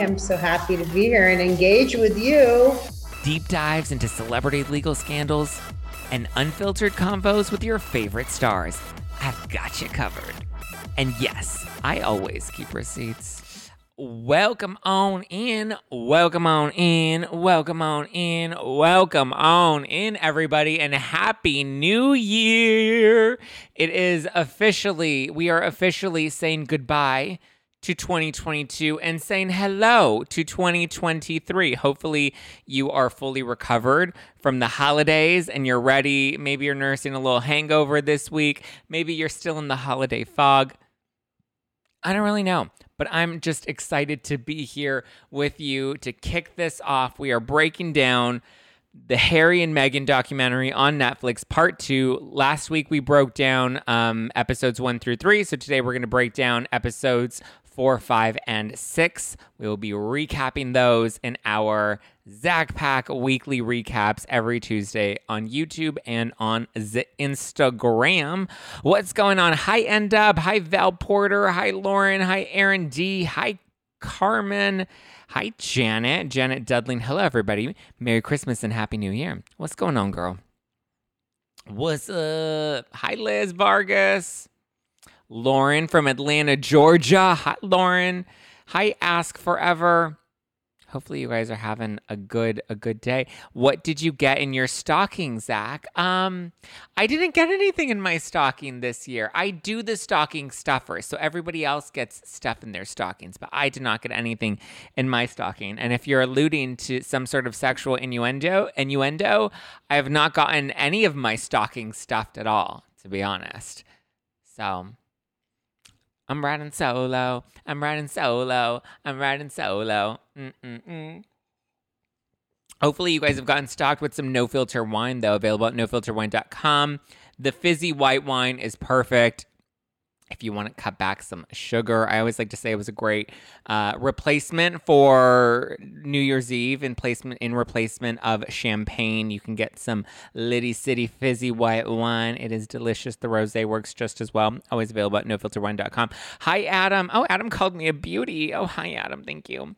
I'm so happy to be here and engage with you. deep dives into celebrity legal scandals, and unfiltered convos with your favorite stars. I've got you covered. And yes, I always keep receipts. Welcome on in, welcome on in, welcome on in, welcome on in, everybody, and Happy New Year! It is officially, we are officially saying goodbye to 2022 and saying hello to 2023. Hopefully, you are fully recovered from the holidays and you're ready. Maybe you're nursing a little hangover this week. Maybe you're still in the holiday fog. I don't really know, but I'm just excited to be here with you to kick this off. We are breaking down the Harry and Meghan documentary on Netflix, part two. Last week we broke down um, episodes one through three, so today we're going to break down episodes four, five, and six. We will be recapping those in our Zack Pack weekly recaps every Tuesday on YouTube and on the Instagram. What's going on? Hi, Endub. Hi, Val Porter. Hi, Lauren. Hi, Aaron D. Hi, Carmen. Hi, Janet. Janet Dudling. Hello, everybody. Merry Christmas and Happy New Year. What's going on, girl? What's up? Hi, Liz Vargas. Lauren from Atlanta, Georgia. Hi, Lauren. Hi, Ask Forever. Hopefully you guys are having a good a good day. What did you get in your stocking, Zack? Um, I didn't get anything in my stocking this year. I do the stocking stuffer, so everybody else gets stuff in their stockings, but I did not get anything in my stocking. And if you're alluding to some sort of sexual innuendo, innuendo, I have not gotten any of my stockings stuffed at all, to be honest. So I'm riding solo. I'm riding solo. I'm riding solo. Mm-mm-mm. Hopefully, you guys have gotten stocked with some no filter wine, though, available at nofilterwine.com. The fizzy white wine is perfect. If you want to cut back some sugar, I always like to say it was a great uh, replacement for New Year's Eve in placement in replacement of champagne. You can get some Liddy City fizzy white wine. It is delicious. The rosé works just as well. Always available at nofilterwine.com. Hi, Adam. Oh, Adam called me a beauty. Oh, hi, Adam. Thank you.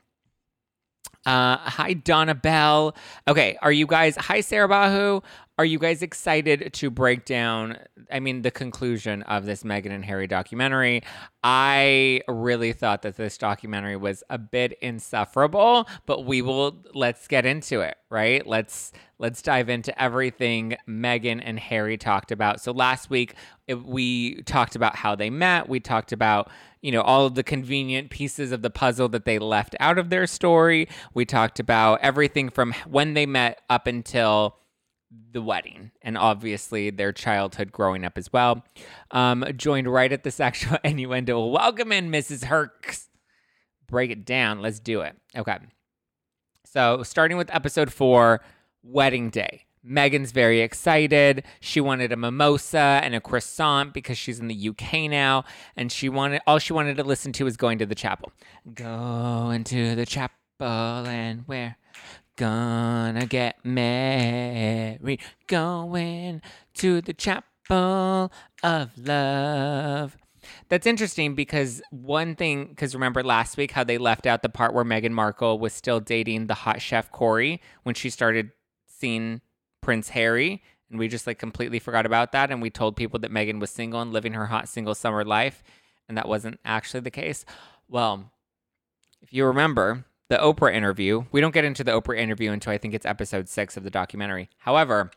Uh, hi, Donna Bell. Okay, are you guys? Hi, Sarah Bahu. Are you guys excited to break down? I mean, the conclusion of this Meghan and Harry documentary. I really thought that this documentary was a bit insufferable, but we will let's get into it, right? Let's let's dive into everything Meghan and Harry talked about. So last week we talked about how they met. We talked about you know all of the convenient pieces of the puzzle that they left out of their story. We talked about everything from when they met up until the wedding and obviously their childhood growing up as well. Um, joined right at the sexual innuendo. Welcome in, Mrs. Herks. Break it down. Let's do it. Okay. So, starting with episode four, wedding day. Meghan's very excited. She wanted a mimosa and a croissant because she's in the UK now, and she wanted all she wanted to listen to was going to the chapel. Go into the chapel and where gonna get married. Going to the chapel of love. That's interesting because one thing, because remember last week how they left out the part where Meghan Markle was still dating the hot chef Corey when she started seeing Prince Harry. And we just like completely forgot about that. And we told people that Meghan was single and living her hot single summer life. And that wasn't actually the case. Well, if you remember the Oprah interview, we don't get into the Oprah interview until I think it's episode six of the documentary. However,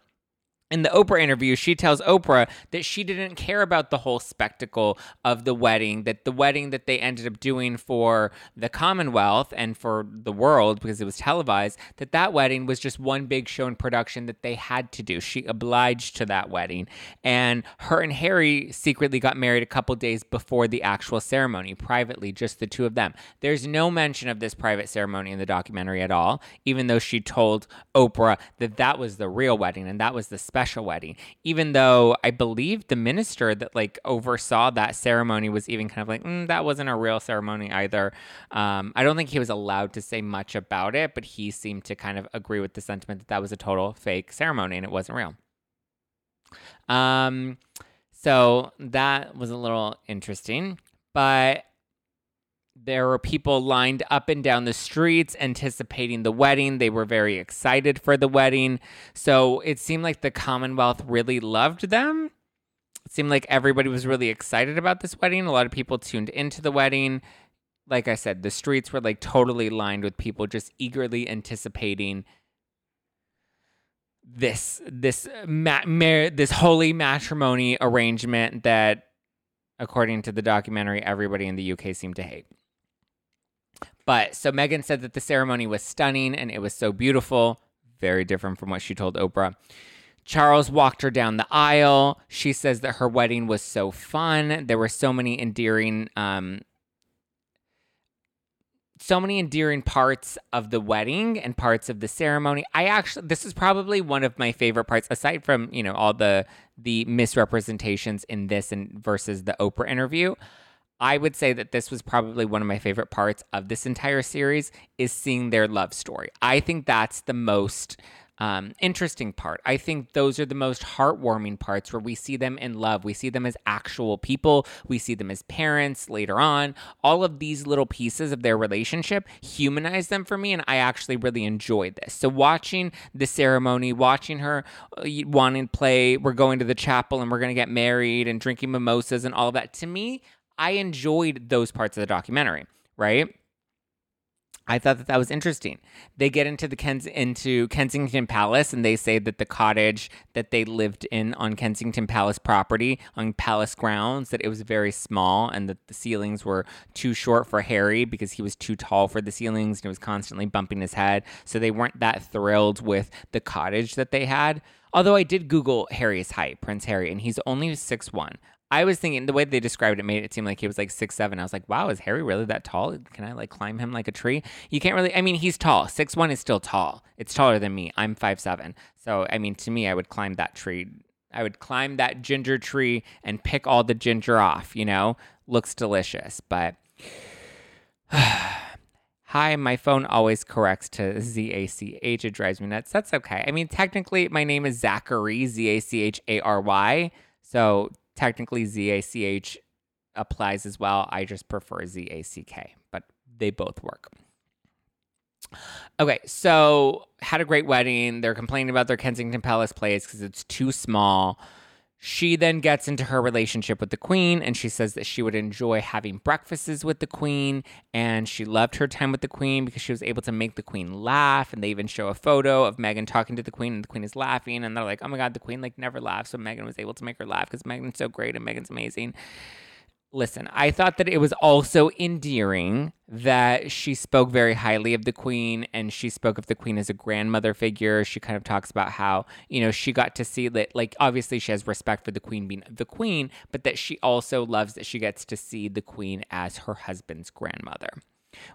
in the Oprah interview, she tells Oprah that she didn't care about the whole spectacle of the wedding, that the wedding that they ended up doing for the Commonwealth and for the world because it was televised, that that wedding was just one big show and production that they had to do. She obliged to that wedding. And her and Harry secretly got married a couple days before the actual ceremony, privately, just the two of them. There's no mention of this private ceremony in the documentary at all, even though she told Oprah that that was the real wedding and that was the special special wedding, even though I believe the minister that like oversaw that ceremony was even kind of like, mm, that wasn't a real ceremony either. Um, I don't think he was allowed to say much about it, but he seemed to kind of agree with the sentiment that that was a total fake ceremony and it wasn't real. Um, so that was a little interesting, but there were people lined up and down the streets anticipating the wedding. They were very excited for the wedding. So it seemed like the Commonwealth really loved them. It seemed like everybody was really excited about this wedding. A lot of people tuned into the wedding. Like I said, the streets were like totally lined with people just eagerly anticipating this this ma- mar- this holy matrimony arrangement that according to the documentary everybody in the UK seemed to hate. But so Meghan said that the ceremony was stunning and it was so beautiful, very different from what she told Oprah. Charles walked her down the aisle. She says that her wedding was so fun. There were so many endearing um, so many endearing parts of the wedding and parts of the ceremony. I actually this is probably one of my favorite parts aside from, you know, all the the misrepresentations in this and versus the Oprah interview. I would say that this was probably one of my favorite parts of this entire series is seeing their love story. I think that's the most um, interesting part. I think those are the most heartwarming parts where we see them in love. We see them as actual people. We see them as parents later on. All of these little pieces of their relationship humanize them for me, and I actually really enjoyed this. So, watching the ceremony, watching her uh, wanting to play, we're going to the chapel and we're going to get married and drinking mimosas and all of that, to me, I enjoyed those parts of the documentary, right? I thought that that was interesting. They get into the Kens- into Kensington Palace and they say that the cottage that they lived in on Kensington Palace property on palace grounds that it was very small and that the ceilings were too short for Harry because he was too tall for the ceilings and he was constantly bumping his head. So they weren't that thrilled with the cottage that they had. Although I did Google Harry's height, Prince Harry, and he's only six one. I was thinking the way they described it made it seem like he was like six seven. I was like, wow, is Harry really that tall? Can I like climb him like a tree? You can't really. I mean, he's tall. Six one is still tall. It's taller than me. I'm five seven. So I mean, to me, I would climb that tree. I would climb that ginger tree and pick all the ginger off. You know, looks delicious, but. Hi, my phone always corrects to Z A C H. It drives me nuts. That's okay. I mean, technically, my name is Zachary, Z A C H A R Y. So technically ZACH applies as well. I just prefer ZACK, but they both work. Okay, so had a great wedding. They're complaining about their Kensington Palace place because it's too small. She then gets into her relationship with the queen and she says that she would enjoy having breakfasts with the queen and she loved her time with the queen because she was able to make the queen laugh and they even show a photo of Meghan talking to the queen and the queen is laughing and they're like, "Oh my god, the queen like never laughs." So Meghan was able to make her laugh cuz Meghan's so great and Meghan's amazing listen, I thought that it was also endearing that she spoke very highly of the queen and she spoke of the queen as a grandmother figure. She kind of talks about how, you know, she got to see that, like, obviously she has respect for the queen being the queen, but that she also loves that she gets to see the queen as her husband's grandmother,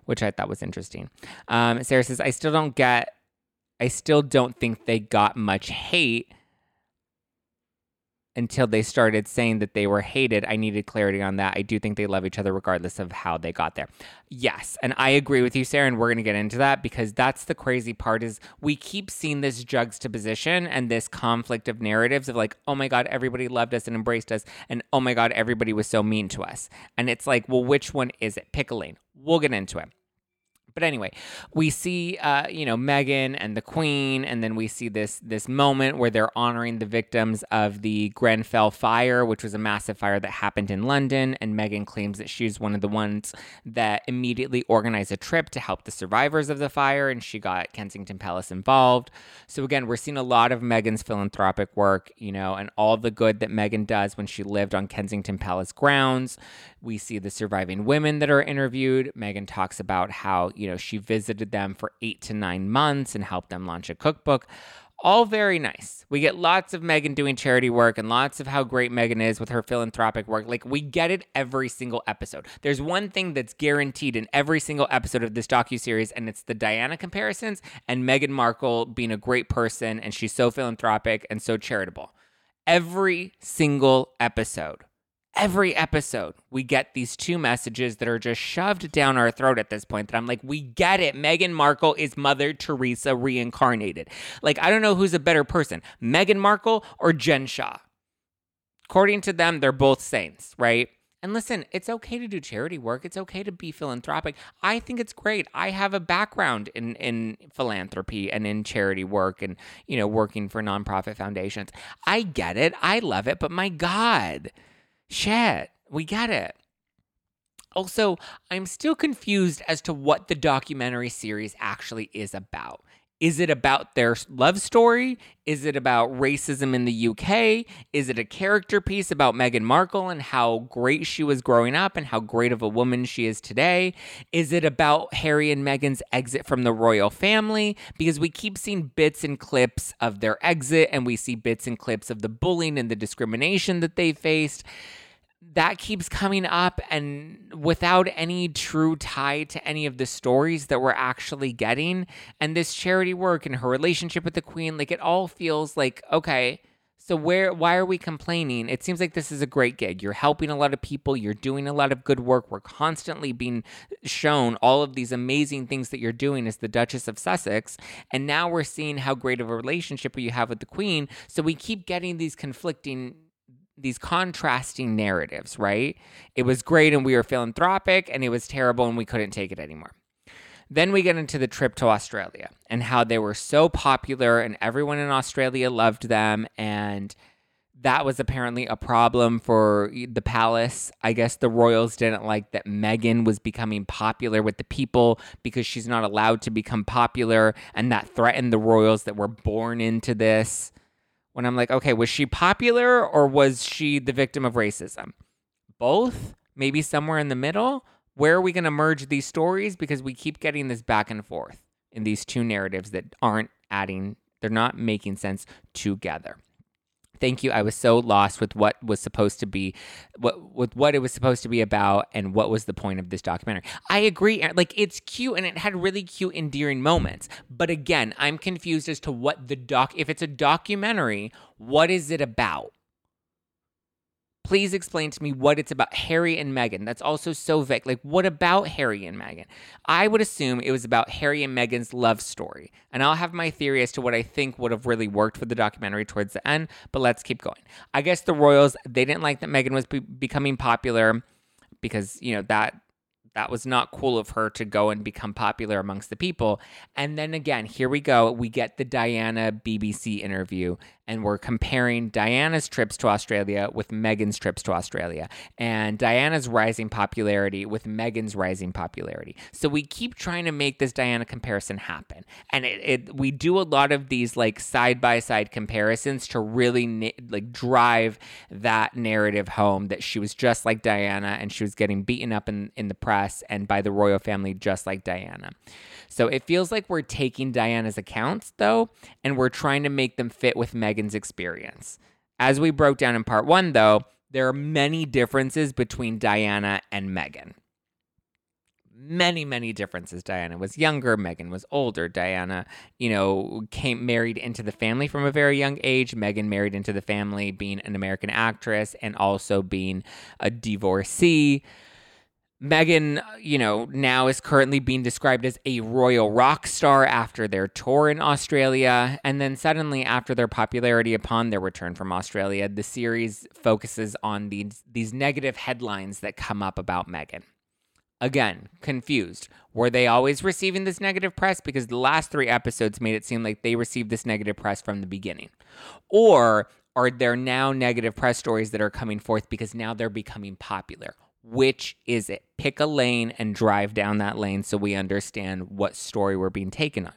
which I thought was interesting. Um, Sarah says, I still don't get, I still don't think they got much hate until they started saying that they were hated. I needed clarity on that. I do think they love each other regardless of how they got there. Yes, and I agree with you, Sarah, and we're going to get into that because that's the crazy part is we keep seeing this juxtaposition and this conflict of narratives of like, oh my God, everybody loved us and embraced us, and oh my God, everybody was so mean to us. And it's like, well, which one is it? Pick. We'll get into it. But anyway, we see, uh, you know, Meghan and the Queen, and then we see this this moment where they're honoring the victims of the Grenfell fire, which was a massive fire that happened in London. And Meghan claims that she's one of the ones that immediately organized a trip to help the survivors of the fire, and she got Kensington Palace involved. So again, we're seeing a lot of Meghan's philanthropic work, you know, and all the good that Meghan does when she lived on Kensington Palace grounds. We see the surviving women that are interviewed. Meghan talks about how, you know, she visited them for eight to nine months and helped them launch a cookbook. All very nice. We get lots of Meghan doing charity work and lots of how great Meghan is with her philanthropic work. Like we get it every single episode. There's one thing that's guaranteed in every single episode of this docu series, and it's the Diana comparisons and Meghan Markle being a great person and she's so philanthropic and so charitable. Every single episode every episode we get these two messages that are just shoved down our throat at this point that I'm like, we get it. Meghan Markle is Mother Teresa reincarnated. Like, I don't know who's a better person, Meghan Markle or Jen Shah. According to them, they're both saints, right? And listen, it's okay to do charity work. It's okay to be philanthropic. I think it's great. I have a background in in philanthropy and in charity work and, you know, working for nonprofit foundations. I get it. I love it, but my god, Shit, we get it. Also, I'm still confused as to what the documentary series actually is about. Is it about their love story? Is it about racism in the UK? Is it a character piece about Meghan Markle and how great she was growing up and how great of a woman she is today? Is it about Harry and Meghan's exit from the royal family? Because we keep seeing bits and clips of their exit and we see bits and clips of the bullying and the discrimination that they faced that keeps coming up and without any true tie to any of the stories that we're actually getting. And this charity work and her relationship with the queen like it all feels like okay so where why are we complaining? It seems like this is a great gig. You're helping a lot of people. You're doing a lot of good work. We're constantly being shown all of these amazing things that you're doing as the duchess of sussex. And now we're seeing how great of a relationship you have with the queen. So we keep getting these conflicting these contrasting narratives, right? It was great and we were philanthropic, and it was terrible and we couldn't take it anymore. Then we get into the trip to Australia and how they were so popular and everyone in Australia loved them. And that was apparently a problem for the palace. I guess the royals didn't like that Meghan was becoming popular with the people because she's not allowed to become popular, and that threatened the royals that were born into this when I'm like, okay, was she popular or was she the victim of racism? Both? Maybe somewhere in the middle? Where are we going to merge these stories? Because we keep getting this back and forth in these two narratives that aren't adding, they're not making sense together thank you. I was so lost with what was supposed to be, what with what it was supposed to be about, and what was the point of this documentary. I agree. Like it's cute and it had really cute, endearing moments. But again, I'm confused as to what the doc. If it's a documentary, what is it about? Please explain to me what it's about Harry and Meghan. That's also so vague. Like, what about Harry and Meghan? I would assume it was about Harry and Meghan's love story. And I'll have my theory as to what I think would have really worked for the documentary towards the end, but let's keep going. I guess the royals, they didn't like that Meghan was be- becoming popular because, you know, that that was not cool of her to go and become popular amongst the people. And then again, here we go. We get the Diana BBC interview, and we're comparing Diana's trips to Australia with Meghan's trips to Australia, and Diana's rising popularity with Meghan's rising popularity. So we keep trying to make this Diana comparison happen, and it, it we do a lot of these like side by side comparisons to really na- like drive that narrative home that she was just like Diana and she was getting beaten up in in the press and by the royal family just like Diana. So it feels like we're taking Diana's accounts, though, and we're trying to make them fit with Meghan's experience. As we broke down in part one, though, there are many differences between Diana and Meghan. Many, many differences. Diana was younger, Meghan was older. Diana, you know, came married into the family from a very young age. Meghan married into the family being an American actress and also being a divorcee. Meghan, uh, you know, now is currently being described as a royal rock star after their tour in Australia. And then suddenly, after their popularity upon their return from Australia, the series focuses on these, these negative headlines that come up about Meghan. Again, confused. Were they always receiving this negative press? Because the last three episodes made it seem like they received this negative press from the beginning. Or are there now negative press stories that are coming forth because now they're becoming popular? Which is it? Pick a lane and drive down that lane so we understand what story we're being taken on.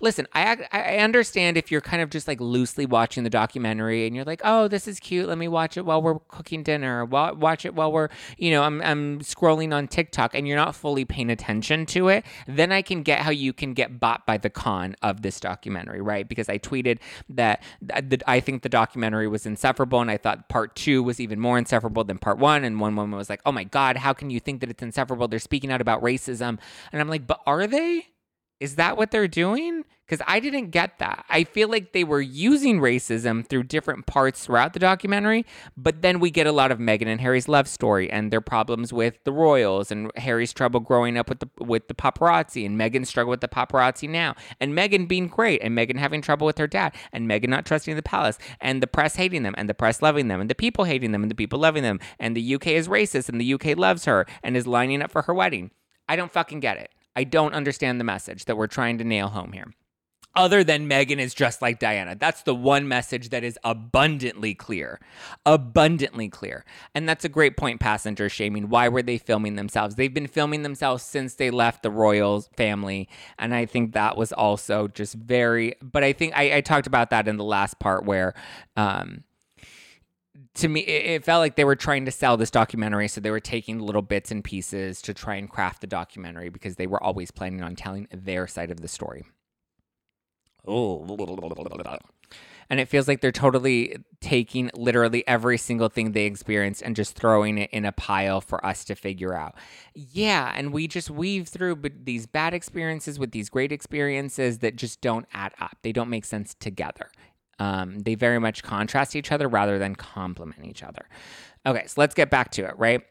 Listen, I I understand if you're kind of just like loosely watching the documentary and you're like, oh, this is cute. Let me watch it while we're cooking dinner. Watch it while we're, you know, I'm I'm scrolling on TikTok and you're not fully paying attention to it. Then I can get how you can get bought by the con of this documentary, right? Because I tweeted that, that I think the documentary was insufferable and I thought part two was even more insufferable than part one. And one woman was like, oh my God, how can you think that it's insufferable? They're speaking out about racism. And I'm like, but are they? Is that what they're doing? Because I didn't get that. I feel like they were using racism through different parts throughout the documentary, but then we get a lot of Meghan and Harry's love story and their problems with the royals and Harry's trouble growing up with the with the paparazzi and Meghan's struggle with the paparazzi now and Meghan being great and Meghan having trouble with her dad and Meghan not trusting the palace and the press hating them and the press loving them and the people hating them and the people loving them and the UK is racist and the UK loves her and is lining up for her wedding. I don't fucking get it. I don't understand the message that we're trying to nail home here. Other than Meghan is just like Diana. That's the one message that is abundantly clear. Abundantly clear. And that's a great point, passenger shaming. Why were they filming themselves? They've been filming themselves since they left the royal family. And I think that was also just very, but I think I, I talked about that in the last part where, um, to me, it, felt like they were trying to sell this documentary. So they were taking little bits and pieces to try and craft the documentary because they were always planning on telling their side of the story. Oh. And it feels like they're totally taking literally every single thing they experienced and just throwing it in a pile for us to figure out. Yeah, and we just weave through these bad experiences with these great experiences that just don't add up. They don't make sense together. Um, they very much contrast each other rather than complement each other. Okay, so let's get back to it, right?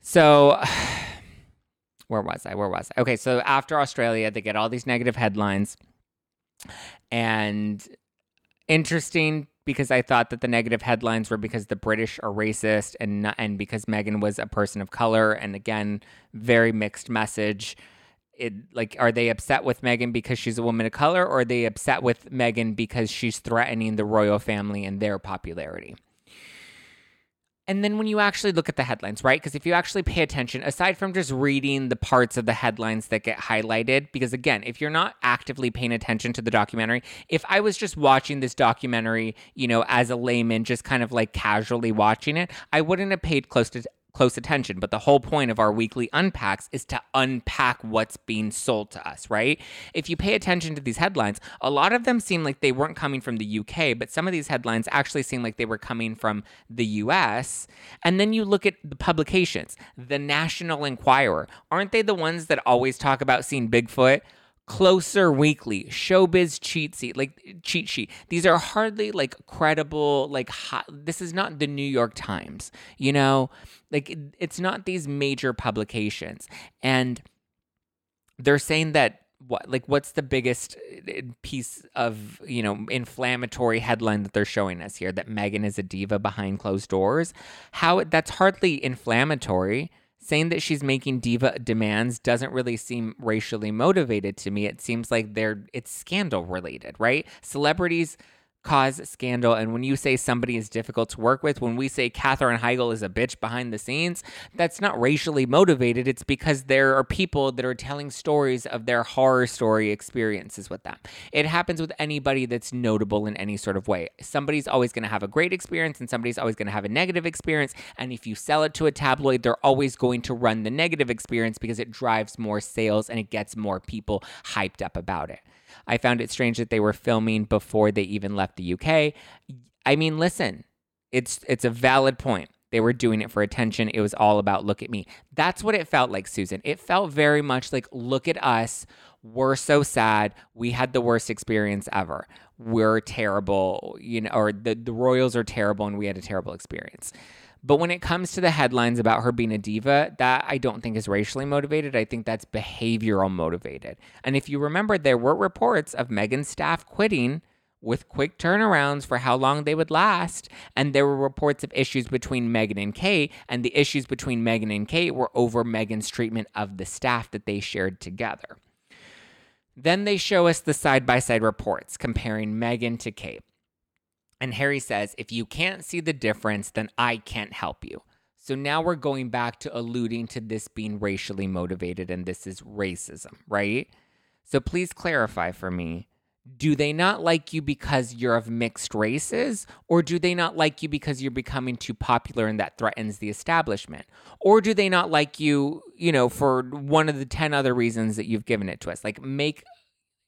So, where was I? Where was I? Okay, so after Australia, they get all these negative headlines. And interesting because I thought that the negative headlines were because the British are racist and not, and because Meghan was a person of color. And again, very mixed message it like are they upset with Meghan because she's a woman of color or are they upset with Meghan because she's threatening the royal family and their popularity? And then when you actually look at the headlines, right? Because if you actually pay attention, aside from just reading the parts of the headlines that get highlighted, because again, if you're not actively paying attention to the documentary, if I was just watching this documentary, you know, as a layman, just kind of like casually watching it, I wouldn't have paid close to close attention. But the whole point of our weekly unpacks is to unpack what's being sold to us, right? If you pay attention to these headlines, a lot of them seem like they weren't coming from the UK, but some of these headlines actually seem like they were coming from the US. And then you look at the publications, the National Enquirer. Aren't they the ones that always talk about seeing Bigfoot? Closer Weekly, Showbiz Cheat Sheet, like cheat sheet. These are hardly like credible. Like hot, this is not the New York Times. You know, like it's not these major publications, and they're saying that what like what's the biggest uh, piece of you know inflammatory headline that they're showing us here that Meghan is a diva behind closed doors how that's hardly inflammatory saying that she's making diva demands doesn't really seem racially motivated to me. It seems like they're it's scandal related, right? Celebrities cause scandal. And when you say somebody is difficult to work with, when we say Katherine Heigl is a bitch behind the scenes, that's not racially motivated. It's because there are people that are telling stories of their horror story experiences with them. It happens with anybody that's notable in any sort of way. Somebody's always going to have a great experience and somebody's always going to have a negative experience. And if you sell it to a tabloid, they're always going to run the negative experience because it drives more sales and it gets more people hyped up about it. I found it strange that they were filming before they even left the UK. I mean, listen, it's it's a valid point. They were doing it for attention. It was all about look at me. That's what it felt like, Susan. It felt very much like look at us. We're so sad. We had the worst experience ever. We're terrible, you know, or the, the Royals are terrible and we had a terrible experience. But when it comes to the headlines about her being a diva, that I don't think is racially motivated. I think that's behavioral motivated. And if you remember, there were reports of Meghan's staff quitting with quick turnarounds for how long they would last. And there were reports of issues between Meghan and Kate, and the issues between Meghan and Kate were over Meghan's treatment of the staff that they shared together. Then they show us the side by side reports comparing Meghan to Kate. And Harry says, if you can't see the difference, then I can't help you. So now we're going back to alluding to this being racially motivated and this is racism, right? So please clarify for me do they not like you because you're of mixed races? Or do they not like you because you're becoming too popular and that threatens the establishment? Or do they not like you, you know, for one of the 10 other reasons that you've given it to us? Like, make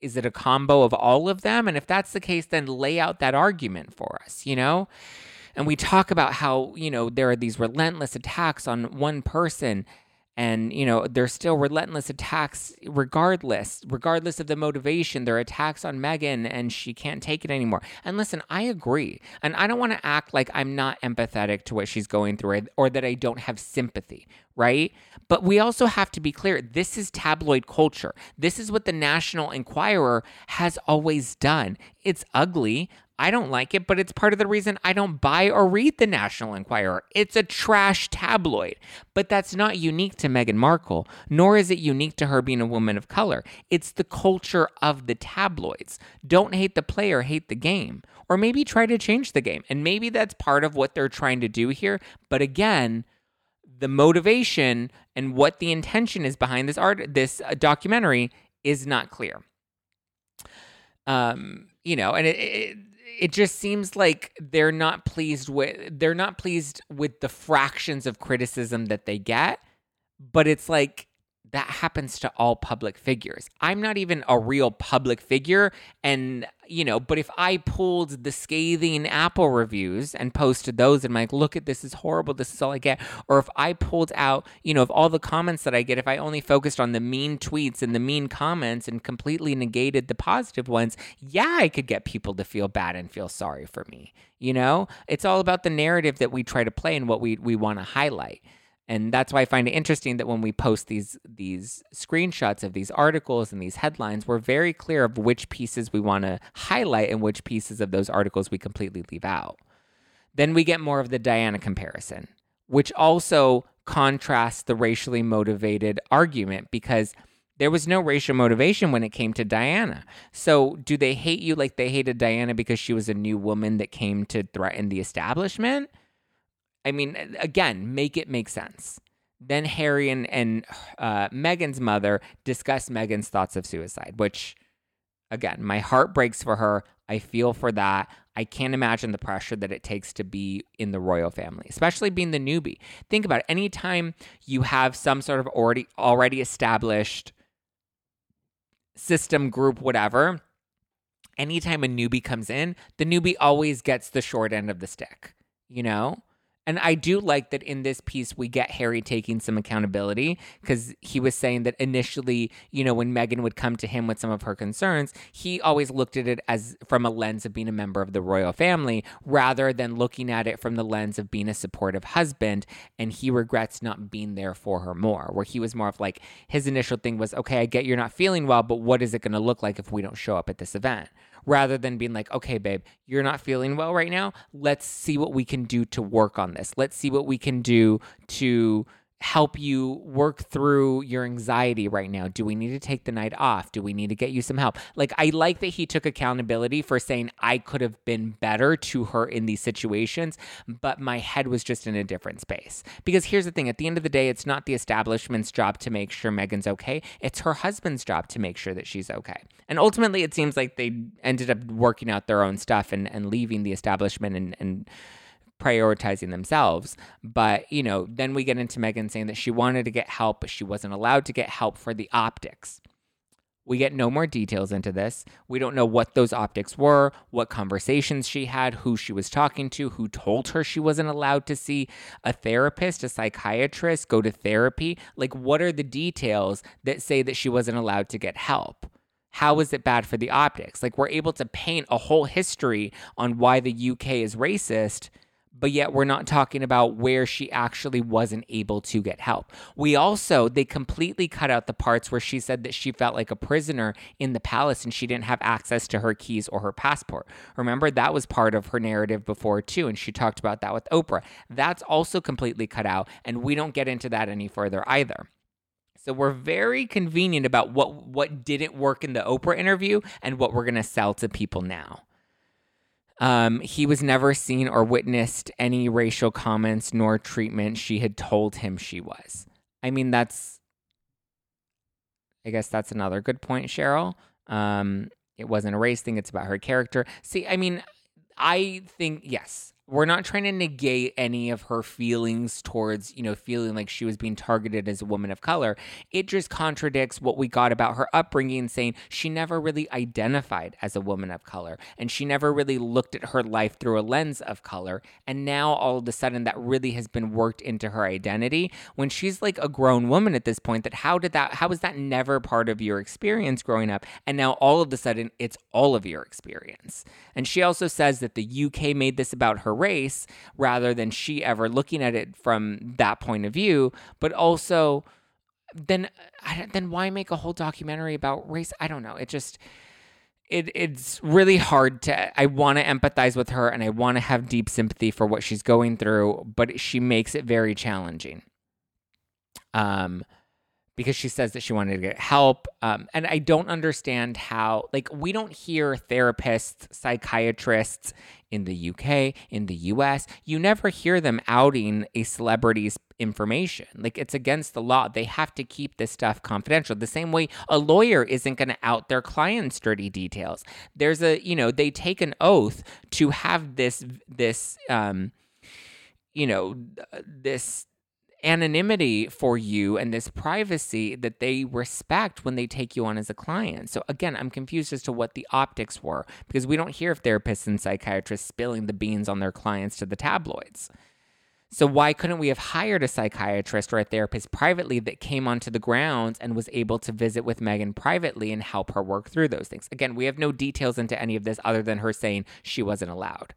is it a combo of all of them? And if that's the case, then lay out that argument for us, you know? And we talk about how, you know, there are these relentless attacks on one person and you know there's still relentless attacks regardless regardless of the motivation there are attacks on meghan and she can't take it anymore. And listen i agree. And i don't want to act like i'm not empathetic to what she's going through or that i don't have sympathy right? But we also have to be clear this is tabloid culture. This is what the national enquirer has always done. It's ugly I don't like it, but it's part of the reason I don't buy or read the National Enquirer. It's a trash tabloid. But that's not unique to Meghan Markle, nor is it unique to her being a woman of color. It's the culture of the tabloids. Don't hate the player, hate the game. Or maybe try to change the game. And maybe that's part of what they're trying to do here. But again, the motivation and what the intention is behind this art this uh, documentary is not clear. Um, you know, and it, it it just seems like they're not pleased with they're not pleased with the fractions of criticism that they get but it's like that happens to all public figures. I'm not even a real public figure. And, you know, but if I pulled the scathing Apple reviews and posted those and like, look at this is horrible, this is all I get. Or if I pulled out, you know, of all the comments that I get, if I only focused on the mean tweets and the mean comments and completely negated the positive ones, yeah, I could get people to feel bad and feel sorry for me. You know, it's all about the narrative that we try to play and what we, we want to highlight and that's why I find it interesting that when we post these these screenshots of these articles and these headlines, we're very clear of which pieces we want to highlight and which pieces of those articles we completely leave out. Then we get more of the Diana comparison, which also contrasts the racially motivated argument because there was no racial motivation when it came to Diana. So, do they hate you like they hated Diana because she was a new woman that came to threaten the establishment? I mean, again, make it make sense. Then Harry and, and uh, Meghan's mother discuss Meghan's thoughts of suicide, which, again, my heart breaks for her. I feel for that. I can't imagine the pressure that it takes to be in the royal family, especially being the newbie. Think about it. Anytime you have some sort of already already established system, group, whatever, anytime a newbie comes in, the newbie always gets the short end of the stick, you know? And I do like that in this piece, we get Harry taking some accountability because he was saying that initially, you know, when Meghan would come to him with some of her concerns, he always looked at it as from a lens of being a member of the royal family rather than looking at it from the lens of being a supportive husband. And he regrets not being there for her more, where he was more of like, his initial thing was, okay, I get you're not feeling well, but what is it going to look like if we don't show up at this event? Rather than being like, okay, babe, you're not feeling well right now. Let's see what we can do to work on this. Let's see what we can do to help you work through your anxiety right now? Do we need to take the night off? Do we need to get you some help? Like, I like that he took accountability for saying I could have been better to her in these situations, but my head was just in a different space. Because here's the thing at the end of the day, it's not the establishment's job to make sure Meghan's okay, it's her husband's job to make sure that she's okay. And ultimately, it seems like they ended up working out their own stuff and, and leaving the establishment and, and prioritizing themselves. But, you know, then we get into Meghan saying that she wanted to get help, but she wasn't allowed to get help for the optics. We get no more details into this. We don't know what those optics were, what conversations she had, who she was talking to, who told her she wasn't allowed to see a therapist, a psychiatrist, go to therapy. Like, what are the details that say that she wasn't allowed to get help? How is it bad for the optics? Like, we're able to paint a whole history on why the UK is racist but yet we're not talking about where she actually wasn't able to get help. We also, they completely cut out the parts where she said that she felt like a prisoner in the palace and she didn't have access to her keys or her passport. Remember, that was part of her narrative before, too, and she talked about that with Oprah. That's also completely cut out, and we don't get into that any further either. So we're very convenient about what what didn't work in the Oprah interview and what we're going to sell to people now. Um, he was never seen or witnessed any racial comments nor treatment she had told him she was. I mean, that's, I guess that's another good point, Cheryl. Um, it wasn't a race thing, it's about her character. See, I mean, I think, yes, we're not trying to negate any of her feelings towards, you know, feeling like she was being targeted as a woman of color. It just contradicts what we got about her upbringing, saying she never really identified as a woman of color and she never really looked at her life through a lens of color. And now all of a sudden that really has been worked into her identity when she's like a grown woman at this point. That how did that, how was that never part of your experience growing up? And now all of a sudden it's all of your experience. And she also says that the UK made this about her race rather than she ever looking at it from that point of view. But also, then then why make a whole documentary about race? I don't know. It just it it's really hard to I want to empathize with her and I want to have deep sympathy for what she's going through, but she makes it very challenging. Um because she says that she wanted to get help. Um, and I don't understand how, like, we don't hear therapists, psychiatrists in the UK, in the US, you never hear them outing a celebrity's information. Like, it's against the law. They have to keep this stuff confidential. The same way a lawyer isn't going to out their client's dirty details. There's a, you know, they take an oath to have this, this, um, you know, this anonymity for you and this privacy that they respect when they take you on as a client. So again, I'm confused as to what the optics were because we don't hear of therapists and psychiatrists spilling the beans on their clients to the tabloids. So why couldn't we have hired a psychiatrist or a therapist privately that came onto the grounds and was able to visit with Meghan privately and help her work through those things? Again, we have no details into any of this other than her saying she wasn't allowed.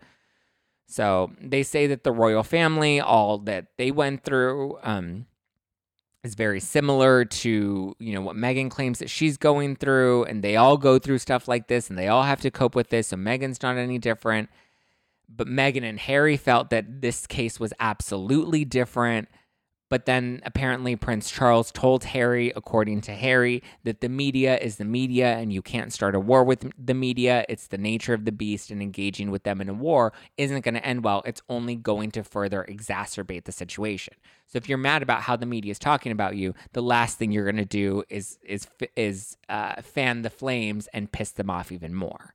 So they say that the royal family, all that they went through, um, is very similar to you know what Meghan claims that she's going through, and they all go through stuff like this, and they all have to cope with this. So Meghan's not any different. But Meghan and Harry felt that this case was absolutely different. But then apparently Prince Charles told Harry, according to Harry, that the media is the media and you can't start a war with the media. It's the nature of the beast, and engaging with them in a war isn't going to end well. It's only going to further exacerbate the situation. So if you're mad about how the media is talking about you, the last thing you're going to do is is is uh, fan the flames and piss them off even more.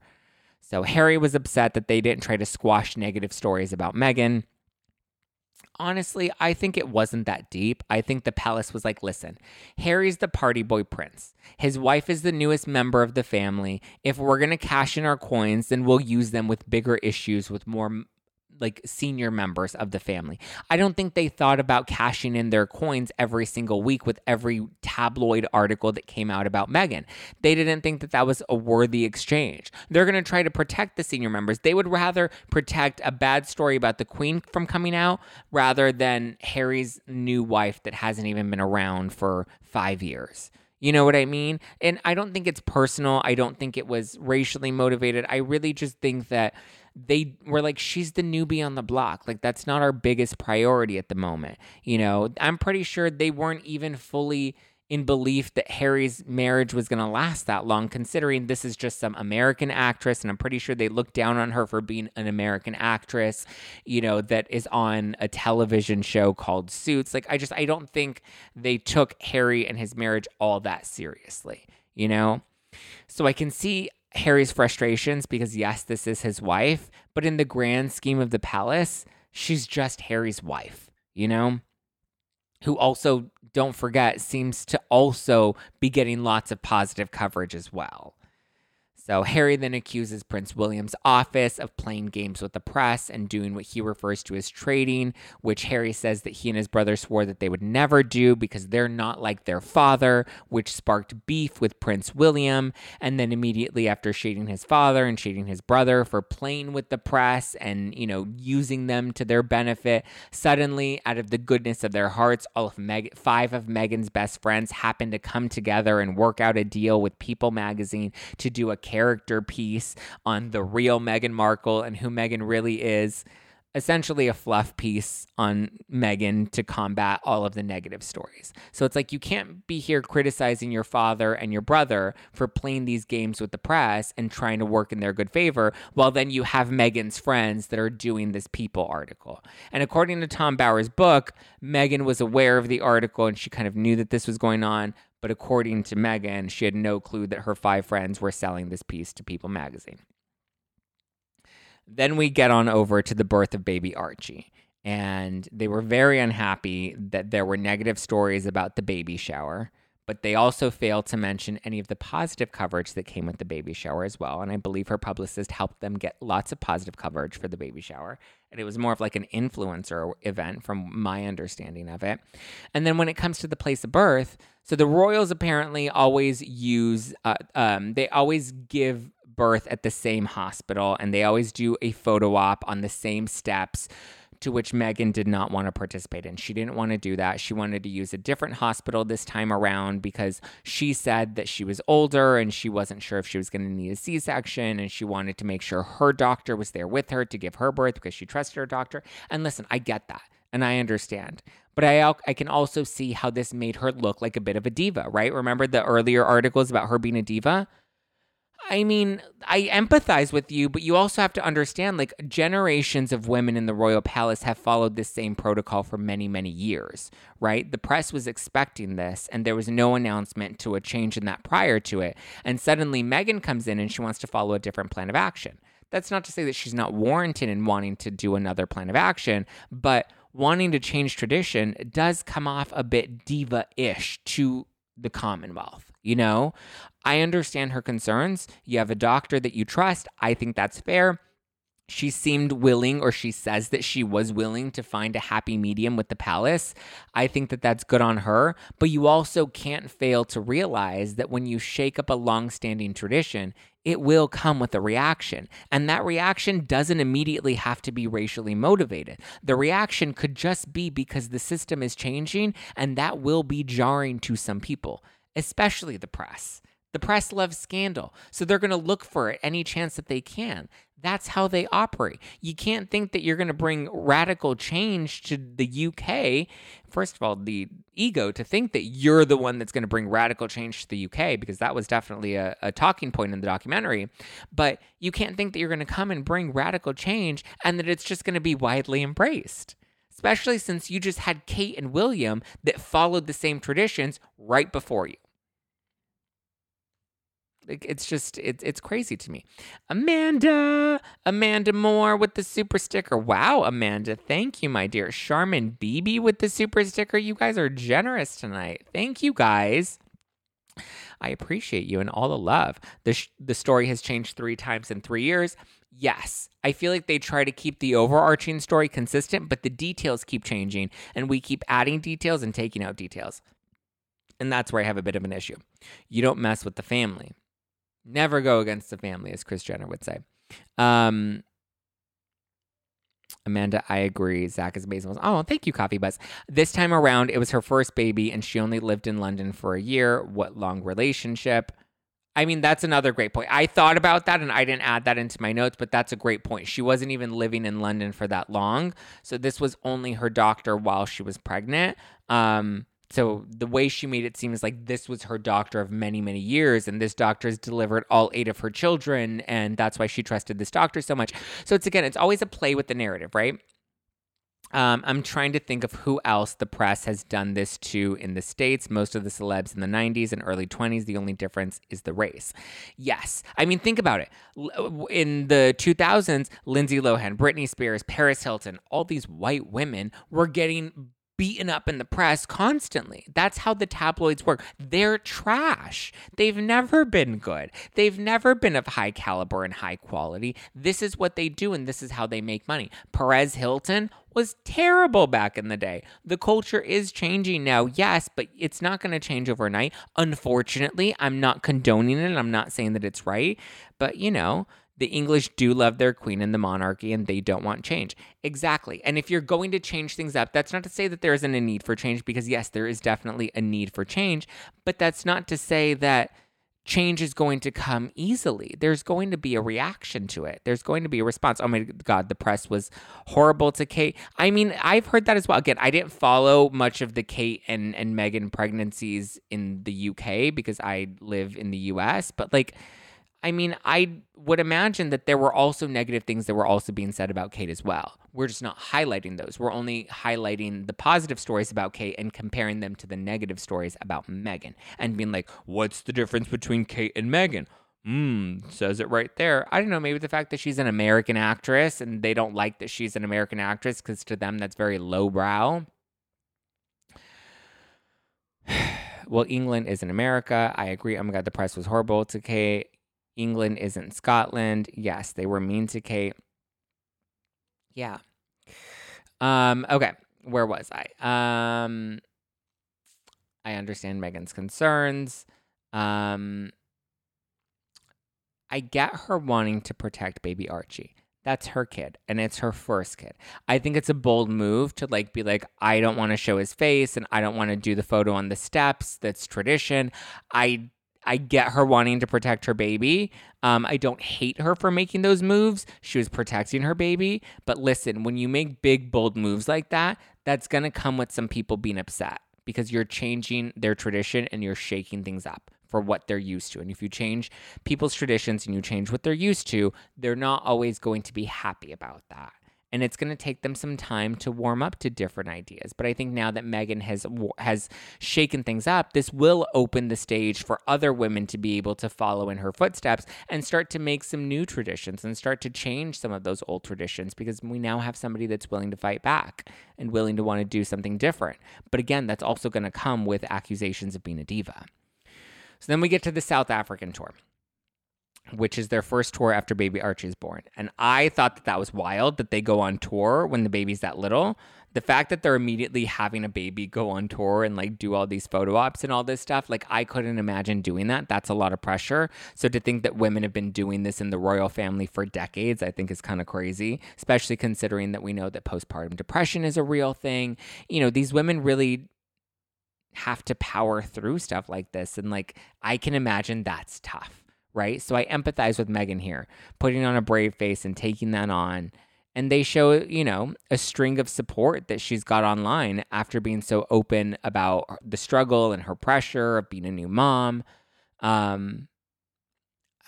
So Harry was upset that they didn't try to squash negative stories about Meghan honestly, I think it wasn't that deep. I think the palace was like, listen, Harry's the party boy prince. His wife is the newest member of the family. If we're going to cash in our coins, then we'll use them with bigger issues, with more like senior members of the family. I don't think they thought about cashing in their coins every single week with every tabloid article that came out about Meghan. They didn't think that that was a worthy exchange. They're going to try to protect the senior members. They would rather protect a bad story about the queen from coming out rather than Harry's new wife that hasn't even been around for 5 years. You know what I mean? And I don't think it's personal. I don't think it was racially motivated. I really just think that they were like, she's the newbie on the block. Like, that's not our biggest priority at the moment. You know, I'm pretty sure they weren't even fully in belief that Harry's marriage was going to last that long, considering this is just some American actress. And I'm pretty sure they looked down on her for being an American actress, you know, that is on a television show called Suits. Like, I just, I don't think they took Harry and his marriage all that seriously, you know? So I can see Harry's frustrations because, yes, this is his wife, but in the grand scheme of the palace, she's just Harry's wife, you know? Who also, don't forget, seems to also be getting lots of positive coverage as well. So Harry then accuses Prince William's office of playing games with the press and doing what he refers to as trading, which Harry says that he and his brother swore that they would never do because they're not like their father, which sparked beef with Prince William. And then immediately after shading his father and shading his brother for playing with the press and, you know, using them to their benefit, suddenly out of the goodness of their hearts, all of Meg- five of Meghan's best friends happen to come together and work out a deal with People magazine to do a character piece on the real Meghan Markle and who Meghan really is. Essentially, a fluff piece on Meghan to combat all of the negative stories. So it's like you can't be here criticizing your father and your brother for playing these games with the press and trying to work in their good favor, while then you have Meghan's friends that are doing this People article. And according to Tom Bower's book, Meghan was aware of the article and she kind of knew that this was going on, but according to Meghan, she had no clue that her five friends were selling this piece to People magazine. Then we get on over to the birth of baby Archie. And they were very unhappy that there were negative stories about the baby shower, but they also failed to mention any of the positive coverage that came with the baby shower as well. And I believe her publicist helped them get lots of positive coverage for the baby shower. And it was more of like an influencer event from my understanding of it. And then when it comes to the place of birth, so the royals apparently always use, uh, um, they always give birth at the same hospital and they always do a photo op on the same steps to which Meghan did not want to participate in. She didn't want to do that. She wanted to use a different hospital this time around because she said that she was older and she wasn't sure if she was going to need a C section and she wanted to make sure her doctor was there with her to give her birth because she trusted her doctor. And listen, I get that and I understand. But I, I can also see how this made her look like a bit of a diva, right? Remember the earlier articles about her being a diva? I mean, I empathize with you, but you also have to understand like generations of women in the royal palace have followed this same protocol for many, many years, right? The press was expecting this, and there was no announcement to a change in that prior to it. And suddenly Meghan comes in and she wants to follow a different plan of action. That's not to say that she's not warranted in wanting to do another plan of action, but wanting to change tradition does come off a bit diva ish to the Commonwealth. You know, I understand her concerns. You have a doctor that you trust. I think that's fair. She seemed willing, or she says that she was willing to find a happy medium with the palace. I think that that's good on her. But you also can't fail to realize that when you shake up a long-standing tradition, it will come with a reaction. And that reaction doesn't immediately have to be racially motivated. The reaction could just be because the system is changing, and that will be jarring to some people, especially the press. The press loves scandal, so they're going to look for it any chance that they can. That's how they operate. You can't think that you're going to bring radical change to the UK. First of all, the ego to think that you're the one that's going to bring radical change to the UK, because that was definitely a, a talking point in the documentary. But you can't think that you're going to come and bring radical change and that it's just going to be widely embraced especially since you just had Kate and William that followed the same traditions right before you. It's just it's it's crazy to me. Amanda, Amanda Moore with the super sticker. Wow, Amanda, thank you, my dear. Charmin BB with the super sticker. You guys are generous tonight. Thank you, guys. I appreciate you and all the love. The sh- the story has changed three times in three years. Yes, I feel like they try to keep the overarching story consistent, but the details keep changing, and we keep adding details and taking out details. And that's where I have a bit of an issue. You don't mess with the family. Never go against the family, as Kris Jenner would say. Um, Amanda, I agree. Zack is amazing. Oh, thank you, Coffee Buzz. This time around, it was her first baby, and she only lived in London for a year. What long relationship? I mean, that's another great point. I thought about that and I didn't add that into my notes, but that's a great point. She wasn't even living in London for that long. So this was only her doctor while she was pregnant. Um, so the way she made it seem is like this was her doctor of many, many years, and this doctor has delivered all eight of her children, and that's why she trusted this doctor so much. So it's again, it's always a play with the narrative, right? Um, I'm trying to think of who else the press has done this to in the States. Most of the celebs in the 90s and early 20s, the only difference is the race. Yes. I mean, think about it. In the 2000s, Lindsay Lohan, Britney Spears, Paris Hilton, all these white women were getting beaten up in the press constantly. That's how the tabloids work. They're trash. They've never been good. They've never been of high caliber and high quality. This is what they do, and this is how they make money. Perez Hilton was terrible back in the day. The culture is changing now, yes, but it's not going to change overnight. Unfortunately, I'm not condoning it. I'm not saying that it's right, but you know, the English do love their queen and the monarchy and they don't want change. Exactly. And if you're going to change things up, that's not to say that there isn't a need for change because, yes, there is definitely a need for change, but that's not to say that change is going to come easily. There's going to be a reaction to it. There's going to be a response. Oh my God, the press was horrible to Kate. I mean, I've heard that as well. Again, I didn't follow much of the Kate and, and Meghan pregnancies in the UK because I live in the US, but like, I mean, I would imagine that there were also negative things that were also being said about Kate as well. We're just not highlighting those. We're only highlighting the positive stories about Kate and comparing them to the negative stories about Meghan and being like, what's the difference between Kate and Meghan? Hmm, says it right there. I don't know, maybe the fact that she's an American actress and they don't like that she's an American actress because to them that's very lowbrow. well, England is in America. I agree. Oh my God, the press was horrible to Kate. England isn't Scotland. Yes, they were mean to Kate. Yeah. Um, okay, where was I? Um, I understand Meghan's concerns. Um, I get her wanting to protect baby Archie. That's her kid, and it's her first kid. I think it's a bold move to like be like, I don't want to show his face, and I don't want to do the photo on the steps. That's tradition. I I get her wanting to protect her baby. Um, I don't hate her for making those moves. She was protecting her baby. But listen, when you make big, bold moves like that, that's going to come with some people being upset because you're changing their tradition and you're shaking things up for what they're used to. And if you change people's traditions and you change what they're used to, they're not always going to be happy about that and it's going to take them some time to warm up to different ideas. But I think now that Meghan has has shaken things up, this will open the stage for other women to be able to follow in her footsteps and start to make some new traditions and start to change some of those old traditions because we now have somebody that's willing to fight back and willing to want to do something different. But again, that's also going to come with accusations of being a diva. So then we get to the South African tour which is their first tour after baby Archie is born. And I thought that that was wild that they go on tour when the baby's that little. The fact that they're immediately having a baby go on tour and like do all these photo ops and all this stuff, like I couldn't imagine doing that. That's a lot of pressure. So to think that women have been doing this in the royal family for decades, I think is kind of crazy, especially considering that we know that postpartum depression is a real thing. You know, these women really have to power through stuff like this. And like, I can imagine that's tough right? So I empathize with Meghan here, putting on a brave face and taking that on. And they show, you know, a string of support that she's got online after being so open about the struggle and her pressure of being a new mom. Um,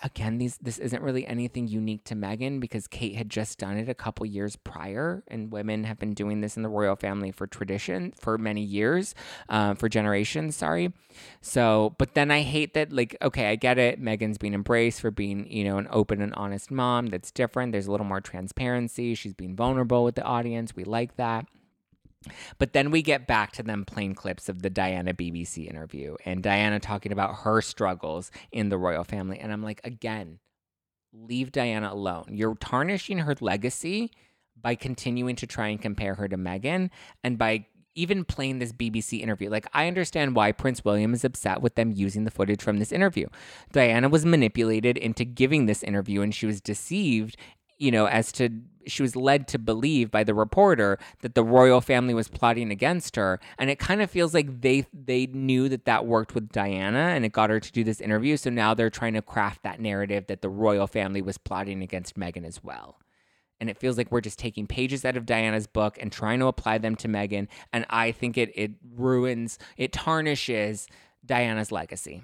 again, these this isn't really anything unique to Meghan because Kate had just done it a couple years prior, and women have been doing this in the royal family for tradition for many years, uh, for generations. Sorry. So, but then I hate that. Like, okay, I get it. Meghan's being embraced for being, you know, an open and honest mom. That's different. There's a little more transparency. She's being vulnerable with the audience. We like that. But then we get back to them playing clips of the Diana BBC interview and Diana talking about her struggles in the royal family. And I'm like, again, leave Diana alone. You're tarnishing her legacy by continuing to try and compare her to Meghan and by even playing this BBC interview. Like, I understand why Prince William is upset with them using the footage from this interview. Diana was manipulated into giving this interview and she was deceived you know, as to she was led to believe by the reporter that the royal family was plotting against her, and it kind of feels like they they knew that that worked with Diana, and it got her to do this interview. So now they're trying to craft that narrative that the royal family was plotting against Meghan as well. And it feels like we're just taking pages out of Diana's book and trying to apply them to Meghan, and I think it it ruins, it tarnishes Diana's legacy.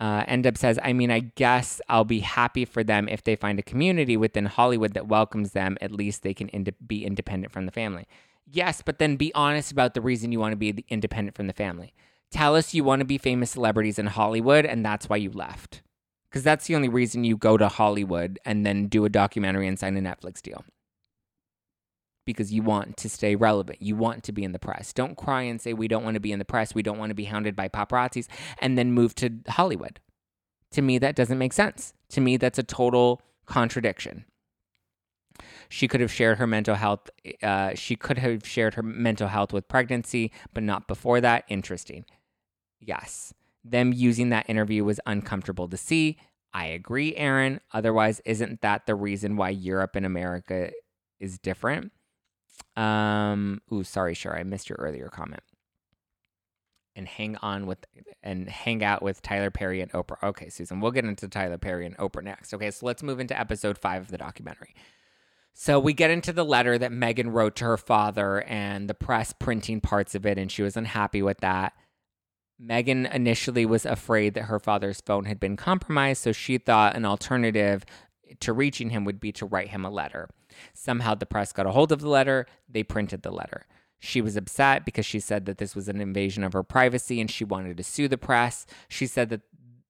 Uh, End up says, I mean, I guess I'll be happy for them if they find a community within Hollywood that welcomes them. At least they can ind- be independent from the family. Yes, but then be honest about the reason you want to be independent from the family. Tell us you want to be famous celebrities in Hollywood and that's why you left. Because that's the only reason you go to Hollywood and then do a documentary and sign a Netflix deal. Because you want to stay relevant. You want to be in the press. Don't cry and say, we don't want to be in the press. We don't want to be hounded by paparazzis and then move to Hollywood. To me, that doesn't make sense. To me, that's a total contradiction. She could have shared her mental health. Uh, she could have shared her mental health with pregnancy, but not before that. Interesting. Yes. Them using that interview was uncomfortable to see. I agree, Aaron. Otherwise, isn't that the reason why Europe and America is different? Um, ooh, sorry, sure, I missed your earlier comment. And hang on with and hang out with Tyler Perry and Oprah. Okay, Susan, we'll get into Tyler Perry and Oprah next. Okay, so let's move into episode five of the documentary. So we get into the letter that Meghan wrote to her father and the press printing parts of it, and she was unhappy with that. Meghan initially was afraid that her father's phone had been compromised, so she thought an alternative to reaching him would be to write him a letter. Somehow the press got a hold of the letter, they printed the letter. She was upset because she said that this was an invasion of her privacy and she wanted to sue the press. She said that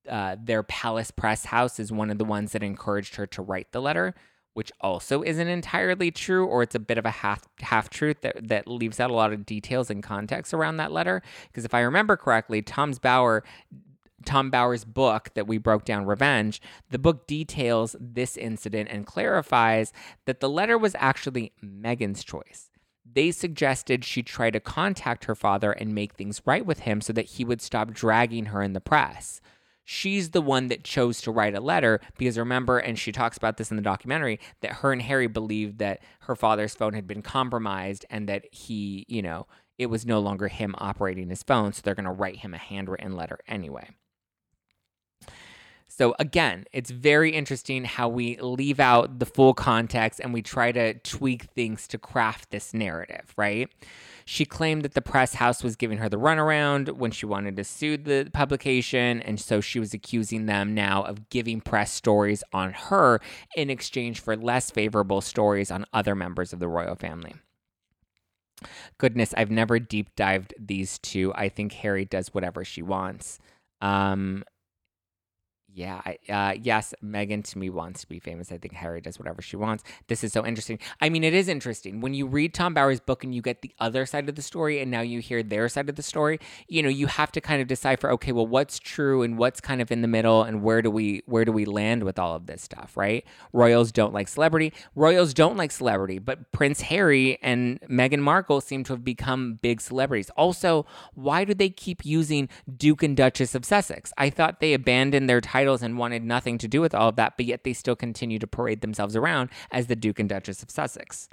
uh, their palace press house is one of the ones that encouraged her to write the letter which also isn't entirely true, or it's a bit of a half half truth that, that leaves out a lot of details and context around that letter. Because if I remember correctly, Tom's Bower Tom Bower's book that we broke down, Revenge, the book details this incident and clarifies that the letter was actually Meghan's choice. They suggested she try to contact her father and make things right with him so that he would stop dragging her in the press she's the one that chose to write a letter because remember, and she talks about this in the documentary, that her and Harry believed that her father's phone had been compromised and that he, you know, it was no longer him operating his phone. So they're going to write him a handwritten letter anyway. So again, it's very interesting how we leave out the full context and we try to tweak things to craft this narrative, right? She claimed that the press house was giving her the runaround when she wanted to sue the publication, and so she was accusing them now of giving press stories on her in exchange for less favorable stories on other members of the royal family. Goodness, I've never deep dived these two. I think Harry does whatever she wants. Um, yeah, uh, yes, Meghan to me wants to be famous. I think Harry does whatever she wants. This is so interesting. I mean, it is interesting when you read Tom Bower's book and you get the other side of the story, and now you hear their side of the story. You know, you have to kind of decipher. Okay, well, what's true and what's kind of in the middle, and where do we where do we land with all of this stuff? Right? Royals don't like celebrity. Royals don't like celebrity, but Prince Harry and Meghan Markle seem to have become big celebrities. Also, why do they keep using Duke and Duchess of Sussex? I thought they abandoned their title titles and wanted nothing to do with all of that, but yet they still continue to parade themselves around as the Duke and Duchess of Sussex.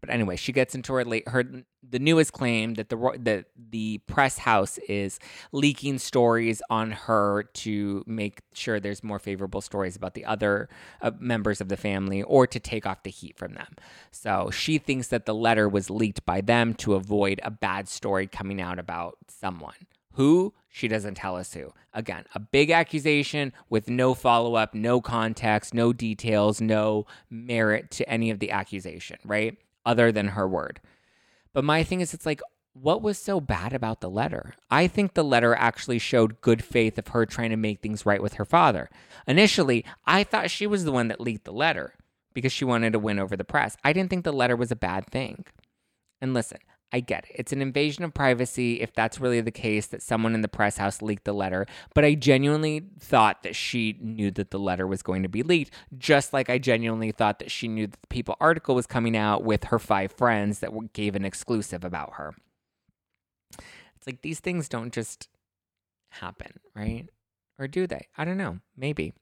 But anyway, she gets into her late, her the newest claim that the that the press house is leaking stories on her to make sure there's more favorable stories about the other uh, members of the family or to take off the heat from them. So she thinks that the letter was leaked by them to avoid a bad story coming out about someone. Who? She doesn't tell us who. Again, a big accusation with no follow up, no context, no details, no merit to any of the accusation, right? Other than her word. But my thing is, it's like, what was so bad about the letter? I think the letter actually showed good faith of her trying to make things right with her father. Initially, I thought she was the one that leaked the letter because she wanted to win over the press. I didn't think the letter was a bad thing. And listen, I get it. It's an invasion of privacy if that's really the case that someone in the press house leaked the letter. But I genuinely thought that she knew that the letter was going to be leaked, just like I genuinely thought that she knew that the People article was coming out with her five friends that gave an exclusive about her. It's like these things don't just happen, right? Or do they? I don't know. Maybe.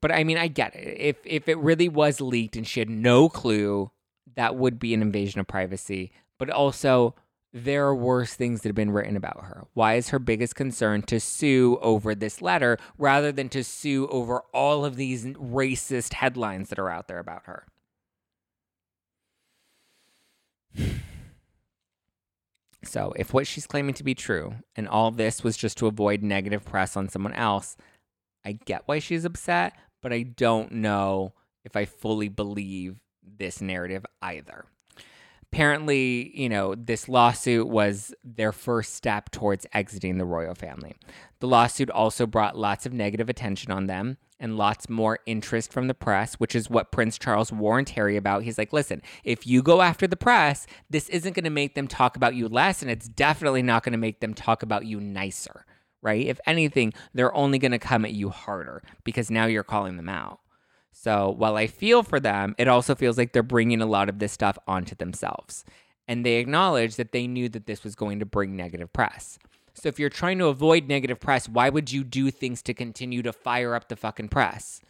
But I mean, I get it. If if it really was leaked and she had no clue, that would be an invasion of privacy but also there are worse things that have been written about her. Why is her biggest concern to sue over this letter rather than to sue over all of these racist headlines that are out there about her? So, if what she's claiming to be true and all this was just to avoid negative press on someone else, I get why she's upset, but I don't know if I fully believe this narrative either. Apparently, you know, this lawsuit was their first step towards exiting the royal family. The lawsuit also brought lots of negative attention on them and lots more interest from the press, which is what Prince Charles warned Harry about. He's like, listen, if you go after the press, this isn't going to make them talk about you less, and it's definitely not going to make them talk about you nicer, right? If anything, they're only going to come at you harder because now you're calling them out. So while I feel for them, it also feels like they're bringing a lot of this stuff onto themselves. And they acknowledge that they knew that this was going to bring negative press. So if you're trying to avoid negative press, why would you do things to continue to fire up the fucking press?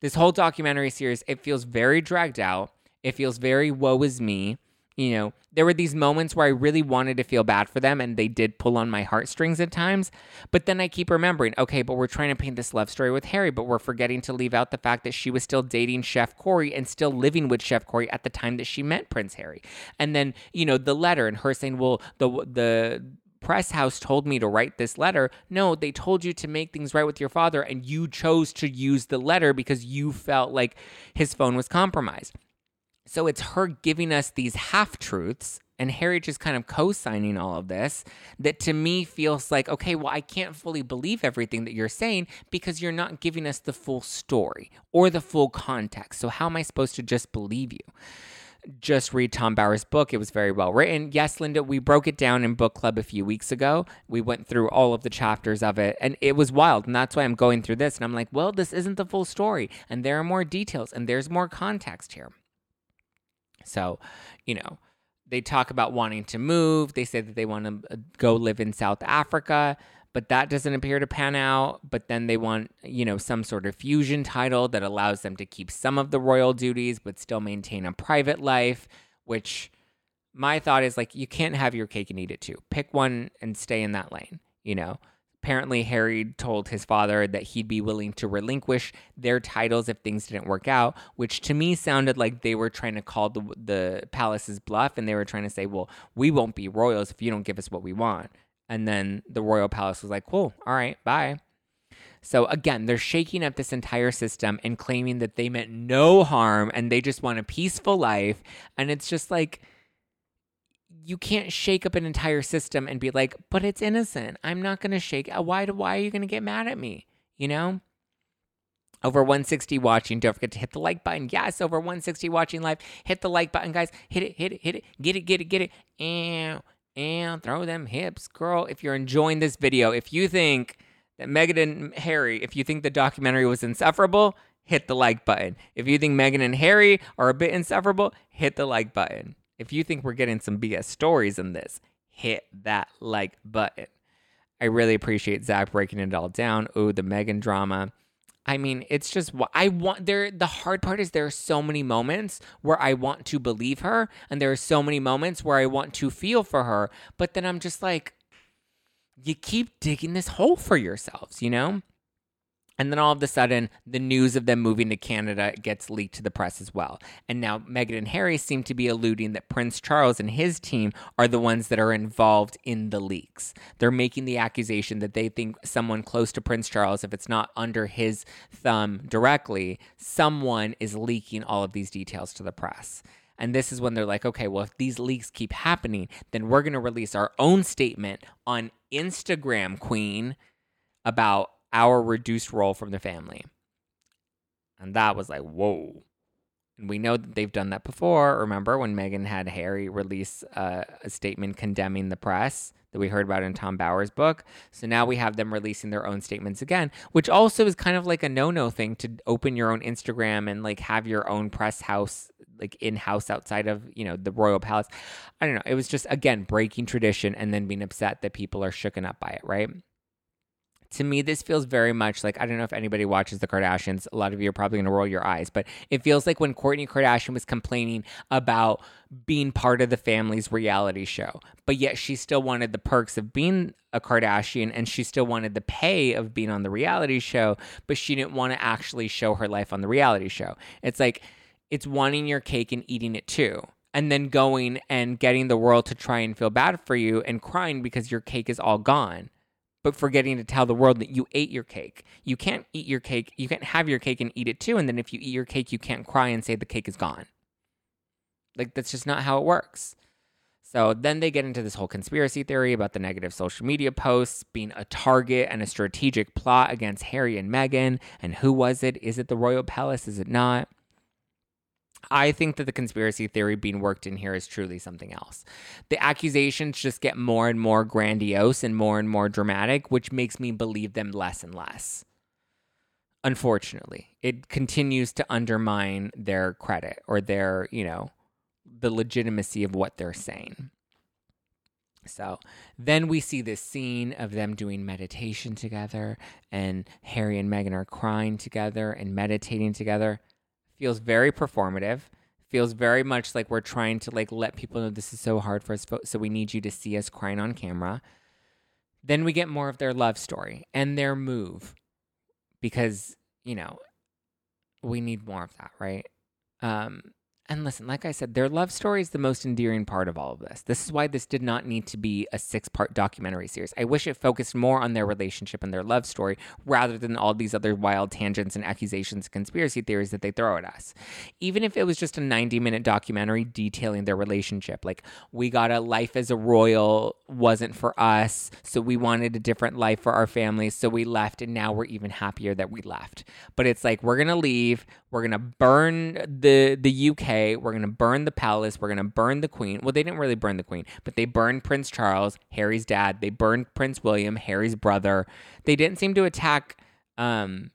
This whole documentary series, it feels very dragged out. It feels very woe is me. You know, there were these moments where I really wanted to feel bad for them and they did pull on my heartstrings at times. But then I keep remembering, okay, but we're trying to paint this love story with Harry, but we're forgetting to leave out the fact that she was still dating Chef Corey and still living with Chef Corey at the time that she met Prince Harry. And then, you know, the letter and her saying, well, the, the, press house told me to write this letter. No, they told you to make things right with your father, and you chose to use the letter because you felt like his phone was compromised. So it's her giving us these half truths and Harry just kind of co signing all of this that to me feels like, okay, well, I can't fully believe everything that you're saying because you're not giving us the full story or the full context. So how am I supposed to just believe you? Just read Tom Bower's book. It was very well written. Yes, Linda, we broke it down in book club a few weeks ago. We went through all of the chapters of it and it was wild. And that's why I'm going through this. And I'm like, well, this isn't the full story. And there are more details and there's more context here. So, you know, they talk about wanting to move. They say that they want to uh, go live in South Africa, but that doesn't appear to pan out. But then they want, you know, some sort of fusion title that allows them to keep some of the royal duties, but still maintain a private life, which my thought is like, you can't have your cake and eat it too. Pick one and stay in that lane, you know? Apparently, Harry told his father that he'd be willing to relinquish their titles if things didn't work out, which to me sounded like they were trying to call the, the palace's bluff and they were trying to say, well, we won't be royals if you don't give us what we want. And then the royal palace was like, cool, all right, bye. So again, they're shaking up this entire system and claiming that they meant no harm and they just want a peaceful life. And it's just like, you can't shake up an entire system and be like, but it's innocent. I'm not going to shake. Why, why are you going to get mad at me? You know? Over 160 watching. Don't forget to hit the like button. Yes, over 160 watching live. Hit the like button, guys. Hit it, hit it, hit it. Get it, get it, get it. And, and throw them hips. Girl, if you're enjoying this video, if you think that Meghan and Harry, if you think the documentary was insufferable, hit the like button. If you think Meghan and Harry are a bit insufferable, hit the like button. If you think we're getting some BS stories in this, hit that like button. I really appreciate Zack breaking it all down. Oh, the Meghan drama. I mean, it's just I want there. The hard part is there are so many moments where I want to believe her, and there are so many moments where I want to feel for her. But then I'm just like, you keep digging this hole for yourselves, you know? And then all of a sudden, the news of them moving to Canada gets leaked to the press as well. And now Meghan and Harry seem to be alluding that Prince Charles and his team are the ones that are involved in the leaks. They're making the accusation that they think someone close to Prince Charles, if it's not under his thumb directly, someone is leaking all of these details to the press. And this is when they're like, okay, well, if these leaks keep happening, then we're going to release our own statement on Instagram, Queen, about our reduced role from the family. And that was like, whoa. And we know that they've done that before. Remember when Meghan had Harry release uh, a statement condemning the press that we heard about in Tom Bower's book? So now we have them releasing their own statements again, which also is kind of like a no no thing to open your own Instagram and like have your own press house, like in house outside of, you know, the royal palace. I don't know. It was just, again, breaking tradition and then being upset that people are shooken up by it, right? To me, this feels very much like I don't know if anybody watches the Kardashians. A lot of you are probably going to roll your eyes, but it feels like when Kourtney Kardashian was complaining about being part of the family's reality show, but yet she still wanted the perks of being a Kardashian and she still wanted the pay of being on the reality show, but she didn't want to actually show her life on the reality show. It's like it's wanting your cake and eating it too and then going and getting the world to try and feel bad for you and crying because your cake is all gone but forgetting to tell the world that you ate your cake. You can't eat your cake. You can't have your cake and eat it too. And then if you eat your cake, you can't cry and say the cake is gone. Like that's just not how it works. So then they get into this whole conspiracy theory about the negative social media posts being a target and a strategic plot against Harry and Meghan. And who was it? Is it the royal palace? Is it not? I think that the conspiracy theory being worked in here is truly something else. The accusations just get more and more grandiose and more and more dramatic, which makes me believe them less and less. Unfortunately, it continues to undermine their credit or their, you know, the legitimacy of what they're saying. So then we see this scene of them doing meditation together, and Harry and Meghan are crying together and meditating together feels very performative feels very much like we're trying to like let people know this is so hard for us so we need you to see us crying on camera. Then we get more of their love story and their move because you know we need more of that right? Um and listen, like I said, their love story is the most endearing part of all of this. This is why this did not need to be a six part documentary series. I wish it focused more on their relationship and their love story rather than all these other wild tangents and accusations and conspiracy theories that they throw at us. Even if it was just a 90 minute documentary detailing their relationship, like we got a life as a royal wasn't for us, so we wanted a different life for our families, so we left, and now we're even happier that we left. But it's like we're gonna leave, we're gonna burn the the UK. We're gonna burn the palace. We're gonna burn the queen. Well, they didn't really burn the queen, but they burned Prince Charles, Harry's dad. They burned Prince William, Harry's brother. They didn't seem to attack um,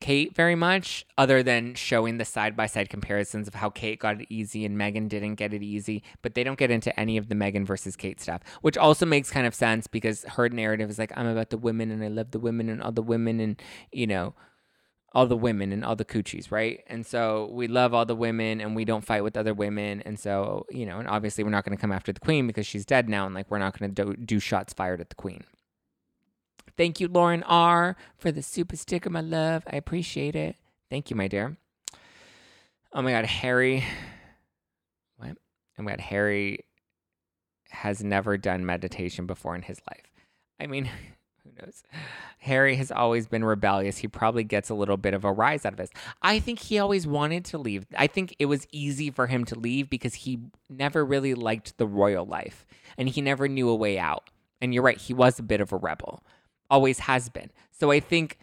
Kate very much, other than showing the side by side comparisons of how Kate got it easy and Meghan didn't get it easy. But they don't get into any of the Meghan versus Kate stuff, which also makes kind of sense because her narrative is like, I'm about the women and I love the women and all the women and, you know, all the women and all the coochies, right? And so we love all the women and we don't fight with other women. And so, you know, and obviously we're not going to come after the queen because she's dead now. And like, we're not going to do, do shots fired at the queen. Thank you, Lauren R., for the super sticker, my love. I appreciate it. Thank you, my dear. Oh my God, Harry. What? Oh my God, Harry has never done meditation before in his life. I mean, who knows? Harry has always been rebellious. He probably gets a little bit of a rise out of this. I think he always wanted to leave. I think it was easy for him to leave because he never really liked the royal life and he never knew a way out. And you're right, he was a bit of a rebel, always has been. So I think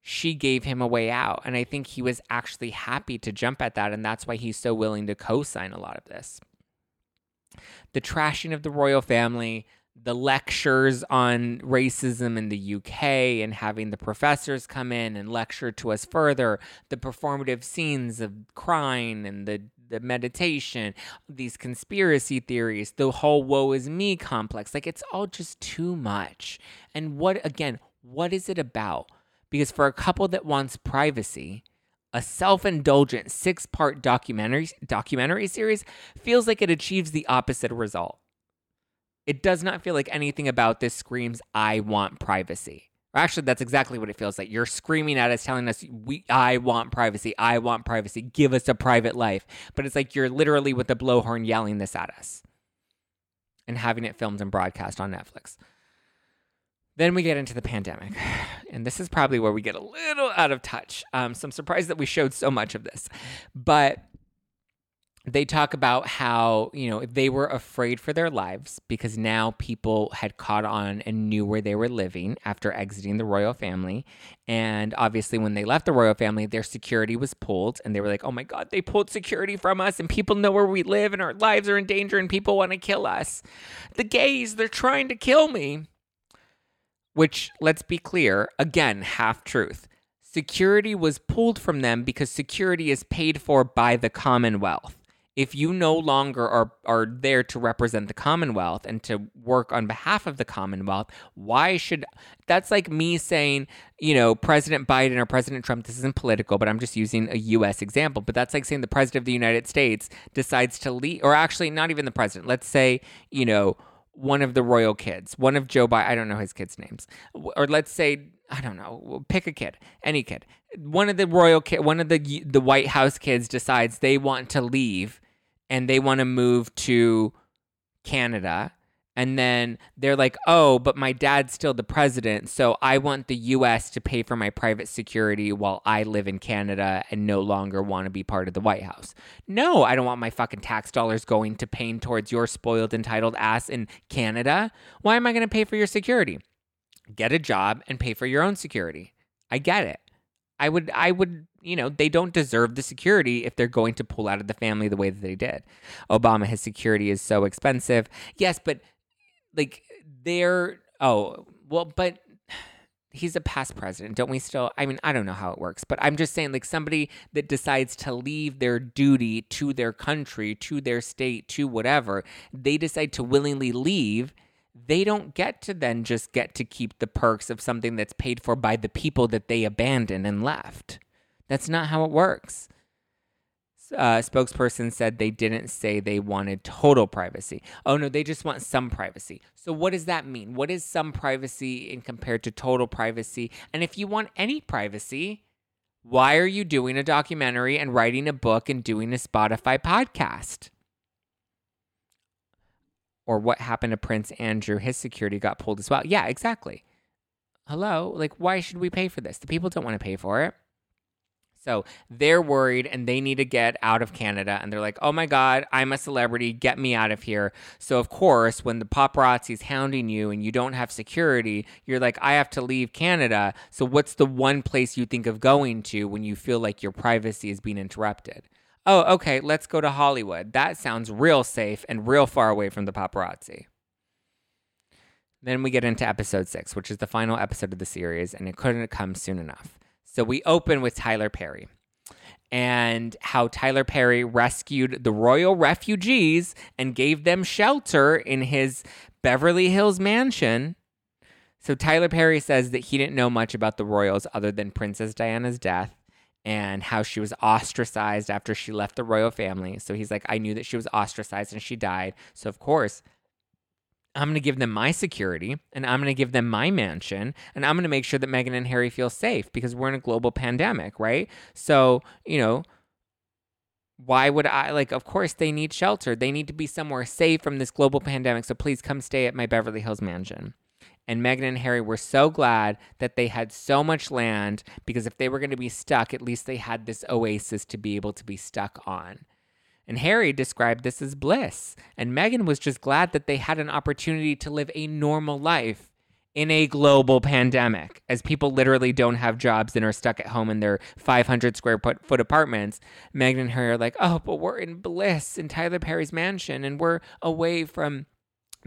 she gave him a way out. And I think he was actually happy to jump at that. And that's why he's so willing to co sign a lot of this. The trashing of the royal family, the lectures on racism in the UK and having the professors come in and lecture to us further, the performative scenes of crying and the the meditation, these conspiracy theories, the whole woe is me complex. Like it's all just too much. And what again, what is it about? Because for a couple that wants privacy, a self-indulgent six-part documentary documentary series feels like it achieves the opposite result. It does not feel like anything about this screams, I want privacy. Actually, that's exactly what it feels like. You're screaming at us, telling us, "We, I want privacy. I want privacy. Give us a private life." But it's like you're literally with a blowhorn yelling this at us, and having it filmed and broadcast on Netflix. Then we get into the pandemic, and this is probably where we get a little out of touch. Um, so I'm surprised that we showed so much of this, but they talk about how you know they were afraid for their lives because now people had caught on and knew where they were living after exiting the royal family. And obviously when they left the royal family their security was pulled and they were like oh my god they pulled security from us and people know where we live and our lives are in danger and people want to kill us. The gays they're trying to kill me. Which let's be clear again half truth. Security was pulled from them because security is paid for by the commonwealth if you no longer are are there to represent the commonwealth and to work on behalf of the commonwealth why should that's like me saying you know president biden or president trump this isn't political but i'm just using a us example but that's like saying the president of the united states decides to leave or actually not even the president let's say you know one of the royal kids one of joe biden i don't know his kids names or let's say I don't know, pick a kid, any kid. One of the royal kid, one of the the White House kids decides they want to leave and they want to move to Canada And then they're like, oh, but my dad's still the president. So I want the US to pay for my private security while I live in Canada and no longer want to be part of the White House. No, I don't want my fucking tax dollars going to paying towards your spoiled, entitled ass in Canada. Why am I going to pay for your security? Get a job and pay for your own security. I get it. I would, I would, you know, they don't deserve the security if they're going to pull out of the family the way that they did. Obama, his security is so expensive. Yes, but like they're, oh, well, but he's a past president. Don't we still? I mean, I don't know how it works, but I'm just saying, like, somebody that decides to leave their duty to their country, to their state, to whatever, they decide to willingly leave they don't get to then just get to keep the perks of something that's paid for by the people that they abandoned and left. That's not how it works. Uh, spokesperson said they didn't say they wanted total privacy. Oh no, they just want some privacy. So what does that mean? What is some privacy in compared to total privacy? And if you want any privacy, why are you doing a documentary and writing a book and doing a Spotify podcast? Or what happened to Prince Andrew, his security got pulled as well. Yeah, exactly. Hello? Like, why should we pay for this? The people don't want to pay for it. So they're worried and they need to get out of Canada. And they're like, oh my God, I'm a celebrity. Get me out of here. So, of course, when the paparazzi's hounding you and you don't have security, you're like, I have to leave Canada. So, what's the one place you think of going to when you feel like your privacy is being interrupted? Oh, okay, let's go to Hollywood. That sounds real safe and real far away from the paparazzi. Then we get into episode six, which is the final episode of the series, and it couldn't come soon enough. So we open with Tyler Perry and how Tyler Perry rescued the royal refugees and gave them shelter in his Beverly Hills mansion. So Tyler Perry says that he didn't know much about the royals other than Princess Diana's death and how she was ostracized after she left the royal family. So he's like, I knew that she was ostracized and she died. So, of course, I'm going to give them my security and I'm going to give them my mansion and I'm going to make sure that Meghan and Harry feel safe because we're in a global pandemic, right? So, you know, why would I like of course they need shelter. They need to be somewhere safe from this global pandemic. So please come stay at my Beverly Hills mansion and Meghan and Harry were so glad that they had so much land because if they were going to be stuck, at least they had this oasis to be able to be stuck on. And Harry described this as bliss. And Meghan was just glad that they had an opportunity to live a normal life in a global pandemic, as people literally don't have jobs and are stuck at home in their 500 square foot apartments. Meghan and Harry are like, oh, but we're in bliss in Tyler Perry's mansion and we're away from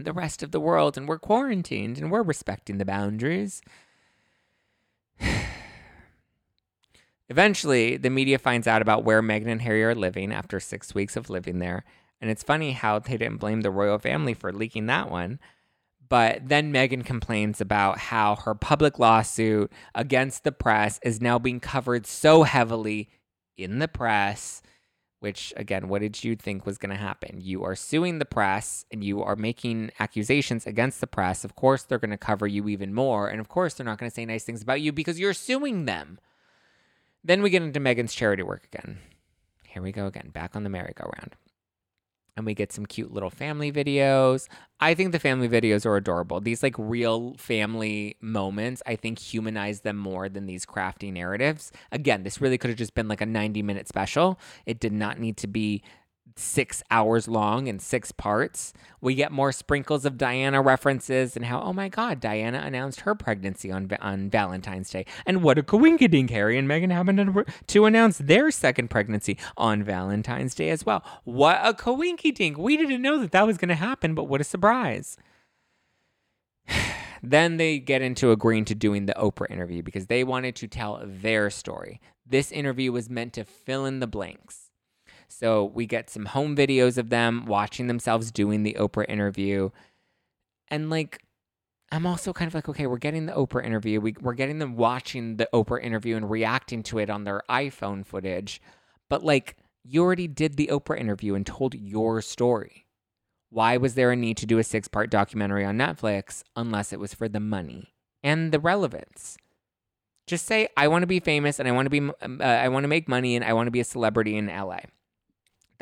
the rest of the world and we're quarantined and we're respecting the boundaries. Eventually, the media finds out about where Meghan and Harry are living after six weeks of living there. And it's funny how they didn't blame the royal family for leaking that one. But then Meghan complains about how her public lawsuit against the press is now being covered so heavily in the press which again, what did you think was going to happen? You are suing the press and you are making accusations against the press. Of course, they're going to cover you even more. And of course, they're not going to say nice things about you because you're suing them. Then we get into Meghan's charity work again. Here we go again, back on the merry-go-round and we get some cute little family videos. I think the family videos are adorable. These like real family moments, I think humanize them more than these crafty narratives. Again, this really could have just been like a 90 minute special. It did not need to be six hours long in six parts. We get more sprinkles of Diana references and how, oh my God, Diana announced her pregnancy on on Valentine's Day. And what a coinkydink, Harry and Meghan happened to, announce their second pregnancy on Valentine's Day as well. What a coinkydink. We didn't know that that was going to happen, but what a surprise. then they get into agreeing to doing the Oprah interview because they wanted to tell their story. This interview was meant to fill in the blanks so we get some home videos of them watching themselves doing the Oprah interview. And like, I'm also kind of like, okay, we're getting the Oprah interview. We, we're getting them watching the Oprah interview and reacting to it on their iPhone footage. But like, you already did the Oprah interview and told your story. Why was there a need to do a six part documentary on Netflix unless it was for the money and the relevance? Just say, I want to be famous and I want to be, uh, I want to make money and I want to be a celebrity in LA.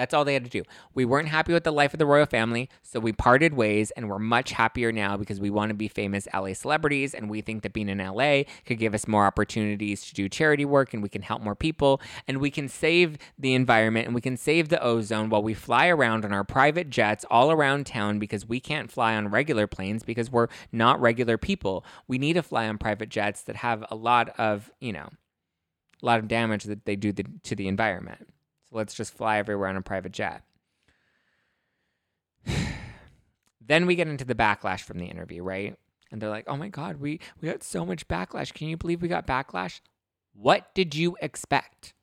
That's all they had to do. We weren't happy with the life of the royal family, so we parted ways and we're much happier now because we want to be famous LA celebrities and we think that being in LA could give us more opportunities to do charity work and we can help more people and we can save the environment and we can save the ozone while we fly around on our private jets all around town because we can't fly on regular planes because we're not regular people. We need to fly on private jets that have a lot of, you know, a lot of damage that they do the, to the environment. So let's just fly everywhere on a private jet. then we get into the backlash from the interview, right? And they're like, "Oh my god, we we got so much backlash. Can you believe we got backlash? What did you expect?"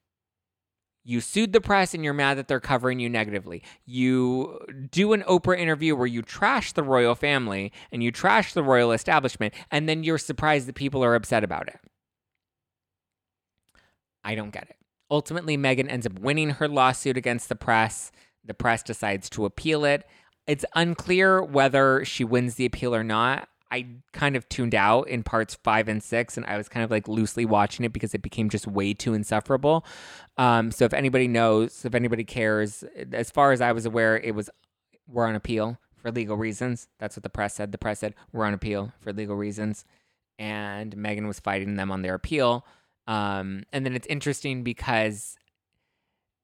You sued the press and you're mad that they're covering you negatively. You do an Oprah interview where you trash the royal family and you trash the royal establishment, and then you're surprised that people are upset about it. I don't get it. Ultimately, Meghan ends up winning her lawsuit against the press. The press decides to appeal it. It's unclear whether she wins the appeal or not. I kind of tuned out in parts five and six, and I was kind of like loosely watching it because it became just way too insufferable. Um, so if anybody knows, if anybody cares, as far as I was aware, it was we're on appeal for legal reasons. That's what the press said. The press said we're on appeal for legal reasons, and Meghan was fighting them on their appeal. Um, and then it's interesting because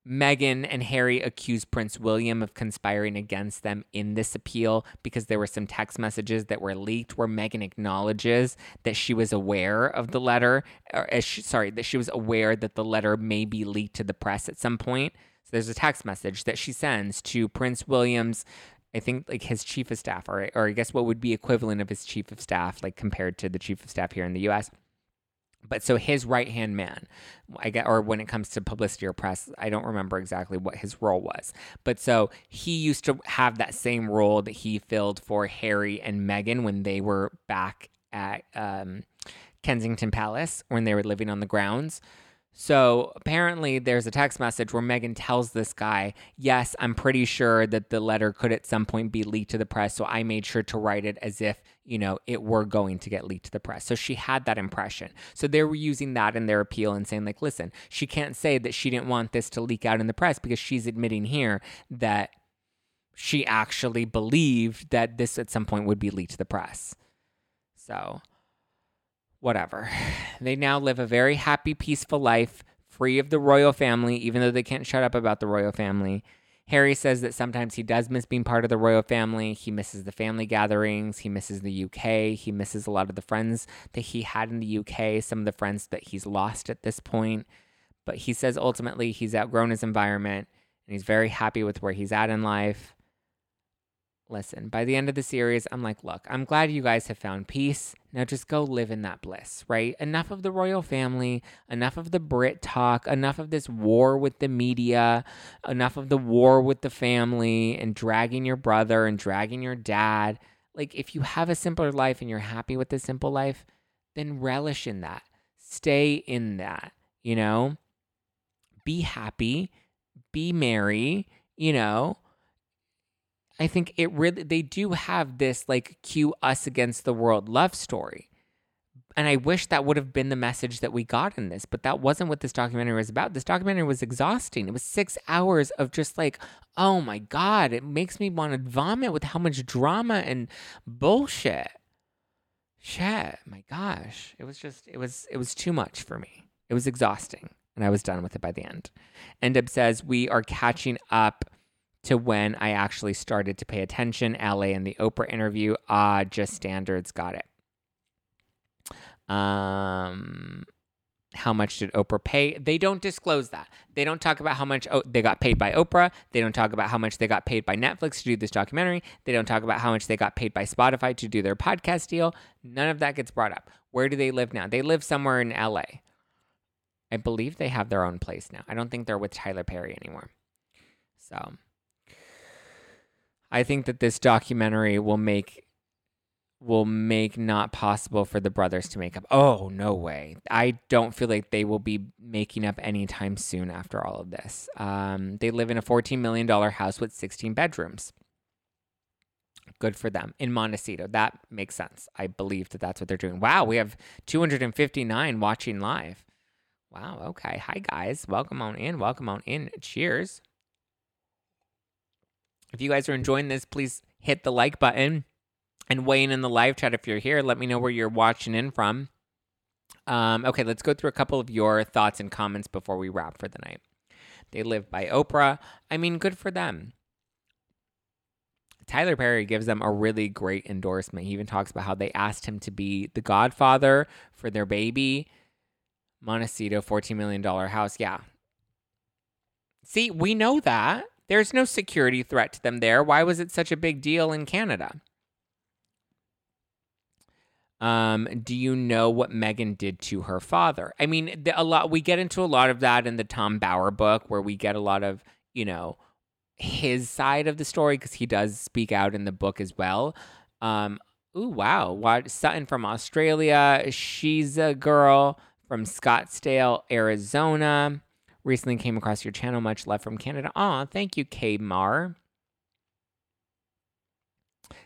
Meghan and Harry accused Prince William of conspiring against them in this appeal because there were some text messages that were leaked where Meghan acknowledges that she was aware of the letter, or she, sorry, that she was aware that the letter may be leaked to the press at some point. So there's a text message that she sends to Prince William's I think like his chief of staff, or or I guess what would be equivalent of his chief of staff, like compared to the chief of staff here in the U.S. But so his right hand man, I get, or when it comes to publicity or press, I don't remember exactly what his role was. But so he used to have that same role that he filled for Harry and Meghan when they were back at um, Kensington Palace when they were living on the grounds. So apparently, there's a text message where Meghan tells this guy, Yes, I'm pretty sure that the letter could at some point be leaked to the press. So I made sure to write it as if, you know, it were going to get leaked to the press. So she had that impression. So they were using that in their appeal and saying, like, listen, she can't say that she didn't want this to leak out in the press because she's admitting here that she actually believed that this at some point would be leaked to the press. So whatever. They now live a very happy, peaceful life, free of the royal family, even though they can't shut up about the royal family. Harry says that sometimes he does miss being part of the royal family. He misses the family gatherings. He misses the UK. He misses a lot of the friends that he had in the UK, some of the friends that he's lost at this point. But he says ultimately he's outgrown his environment and he's very happy with where he's at in life. Listen, by the end of the series, I'm like, look, I'm glad you guys have found peace. Now just go live in that bliss, right? Enough of the royal family, enough of the Brit talk, enough of this war with the media, enough of the war with the family and dragging your brother and dragging your dad. Like, if you have a simpler life and you're happy with the simple life, then relish in that. Stay in that, you know? Be happy, be merry, you know? I think it really they do have this like cue us against the world love story. And I wish that would have been the message that we got in this, but that wasn't what this documentary was about. This documentary was exhausting. It was six hours of just like, oh my God, it makes me want to vomit with how much drama and bullshit. Shit, my gosh. It was just, it was, it was too much for me. It was exhausting. And I was done with it by the end. End up says, we are catching up to when I actually started to pay attention. LA and the Oprah interview, ah, just standards, got it. Um, how much did Oprah pay? They don't disclose that. They don't talk about how much oh, they got paid by Oprah. They don't talk about how much they got paid by Netflix to do this documentary. They don't talk about how much they got paid by Spotify to do their podcast deal. None of that gets brought up. Where do they live now? They live somewhere in LA. I believe they have their own place now. I don't think they're with Tyler Perry anymore. So I think that this documentary will make will make not possible for the brothers to make up. Oh, no way. I don't feel like they will be making up anytime soon after all of this. Um, they live in a $14 million house with 16 bedrooms. Good for them in Montecito. That makes sense. I believe that that's what they're doing. Wow, we have 259 watching live. Wow, okay. Hi, guys. Welcome on in. Welcome on in. Cheers. If you guys are enjoying this, please hit the like button and weigh in in the live chat if you're here. Let me know where you're watching in from. Um, okay, let's go through a couple of your thoughts and comments before we wrap for the night. They live by Oprah. I mean, good for them. Tyler Perry gives them a really great endorsement. He even talks about how they asked him to be the godfather for their baby. Montecito, $14 million house. Yeah. See, we know that. There's no security threat to them there. Why was it such a big deal in Canada? Um, do you know what Meghan did to her father? I mean, the, a lot. We get into a lot of that in the Tom Bower book, where we get a lot of you know his side of the story because he does speak out in the book as well. Um, ooh, wow! What Sutton from Australia? She's a girl from Scottsdale, Arizona. Recently came across your channel. Much love from Canada. Aw, thank you, K Mar.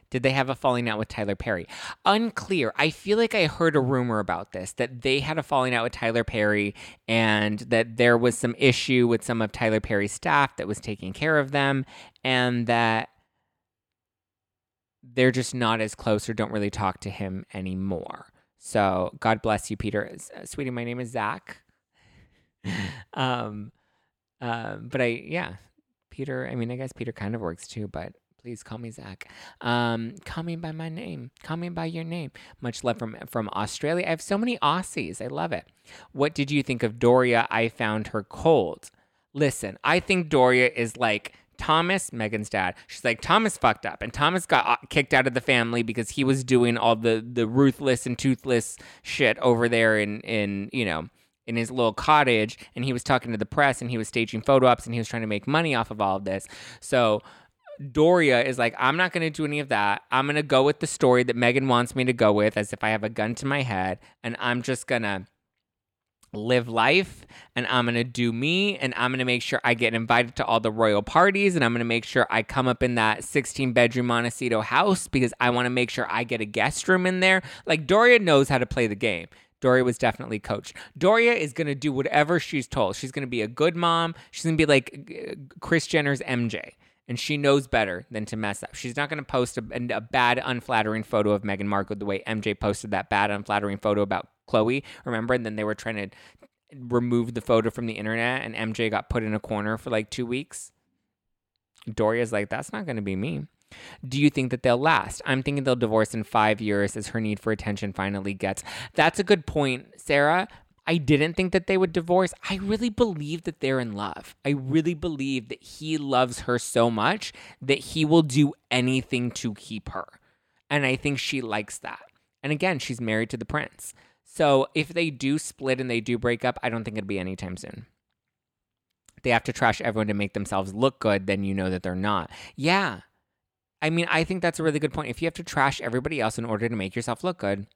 Did they have a falling out with Tyler Perry? Unclear. I feel like I heard a rumor about this that they had a falling out with Tyler Perry and that there was some issue with some of Tyler Perry's staff that was taking care of them and that they're just not as close or don't really talk to him anymore. So God bless you, Peter. Uh, sweetie, my name is Zack. um, um, but I, yeah, Peter, I mean, I guess Peter kind of works too, but Please call me Zack. Um, call me by my name. Call me by your name. Much love from from Australia. I have so many Aussies. I love it. What did you think of Doria? I found her cold. Listen, I think Doria is like Thomas, Meghan's dad. She's like Thomas fucked up, and Thomas got uh, kicked out of the family because he was doing all the the ruthless and toothless shit over there in in you know in his little cottage, and he was talking to the press, and he was staging photo ops, and he was trying to make money off of all of this. So Doria is like, I'm not going to do any of that. I'm going to go with the story that Meghan wants me to go with, as if I have a gun to my head, and I'm just going to live life and I'm going to do me and I'm going to make sure I get invited to all the royal parties and I'm going to make sure I come up in that 16 bedroom Montecito house because I want to make sure I get a guest room in there. Like Doria knows how to play the game. Doria was definitely coached. Doria is going to do whatever she's told. She's going to be a good mom. She's going to be like uh, Kris Jenner's MJ and she knows better than to mess up. She's not going to post a, a, bad, unflattering photo of Meghan Markle the way MJ posted that bad, unflattering photo about Chloe. Remember? And then they were trying to remove the photo from the internet, and MJ got put in a corner for like two weeks. Doria's like, that's not going to be me. Do you think that they'll last? I'm thinking they'll divorce in five years as her need for attention finally gets. That's a good point, Sarah. I didn't think that they would divorce. I really believe that they're in love. I really believe that he loves her so much that he will do anything to keep her. And I think she likes that. And again, she's married to the prince. So if they do split and they do break up, I don't think it'd be anytime soon. They have to trash everyone to make themselves look good, then you know that they're not. Yeah. I mean, I think that's a really good point. If you have to trash everybody else in order to make yourself look good,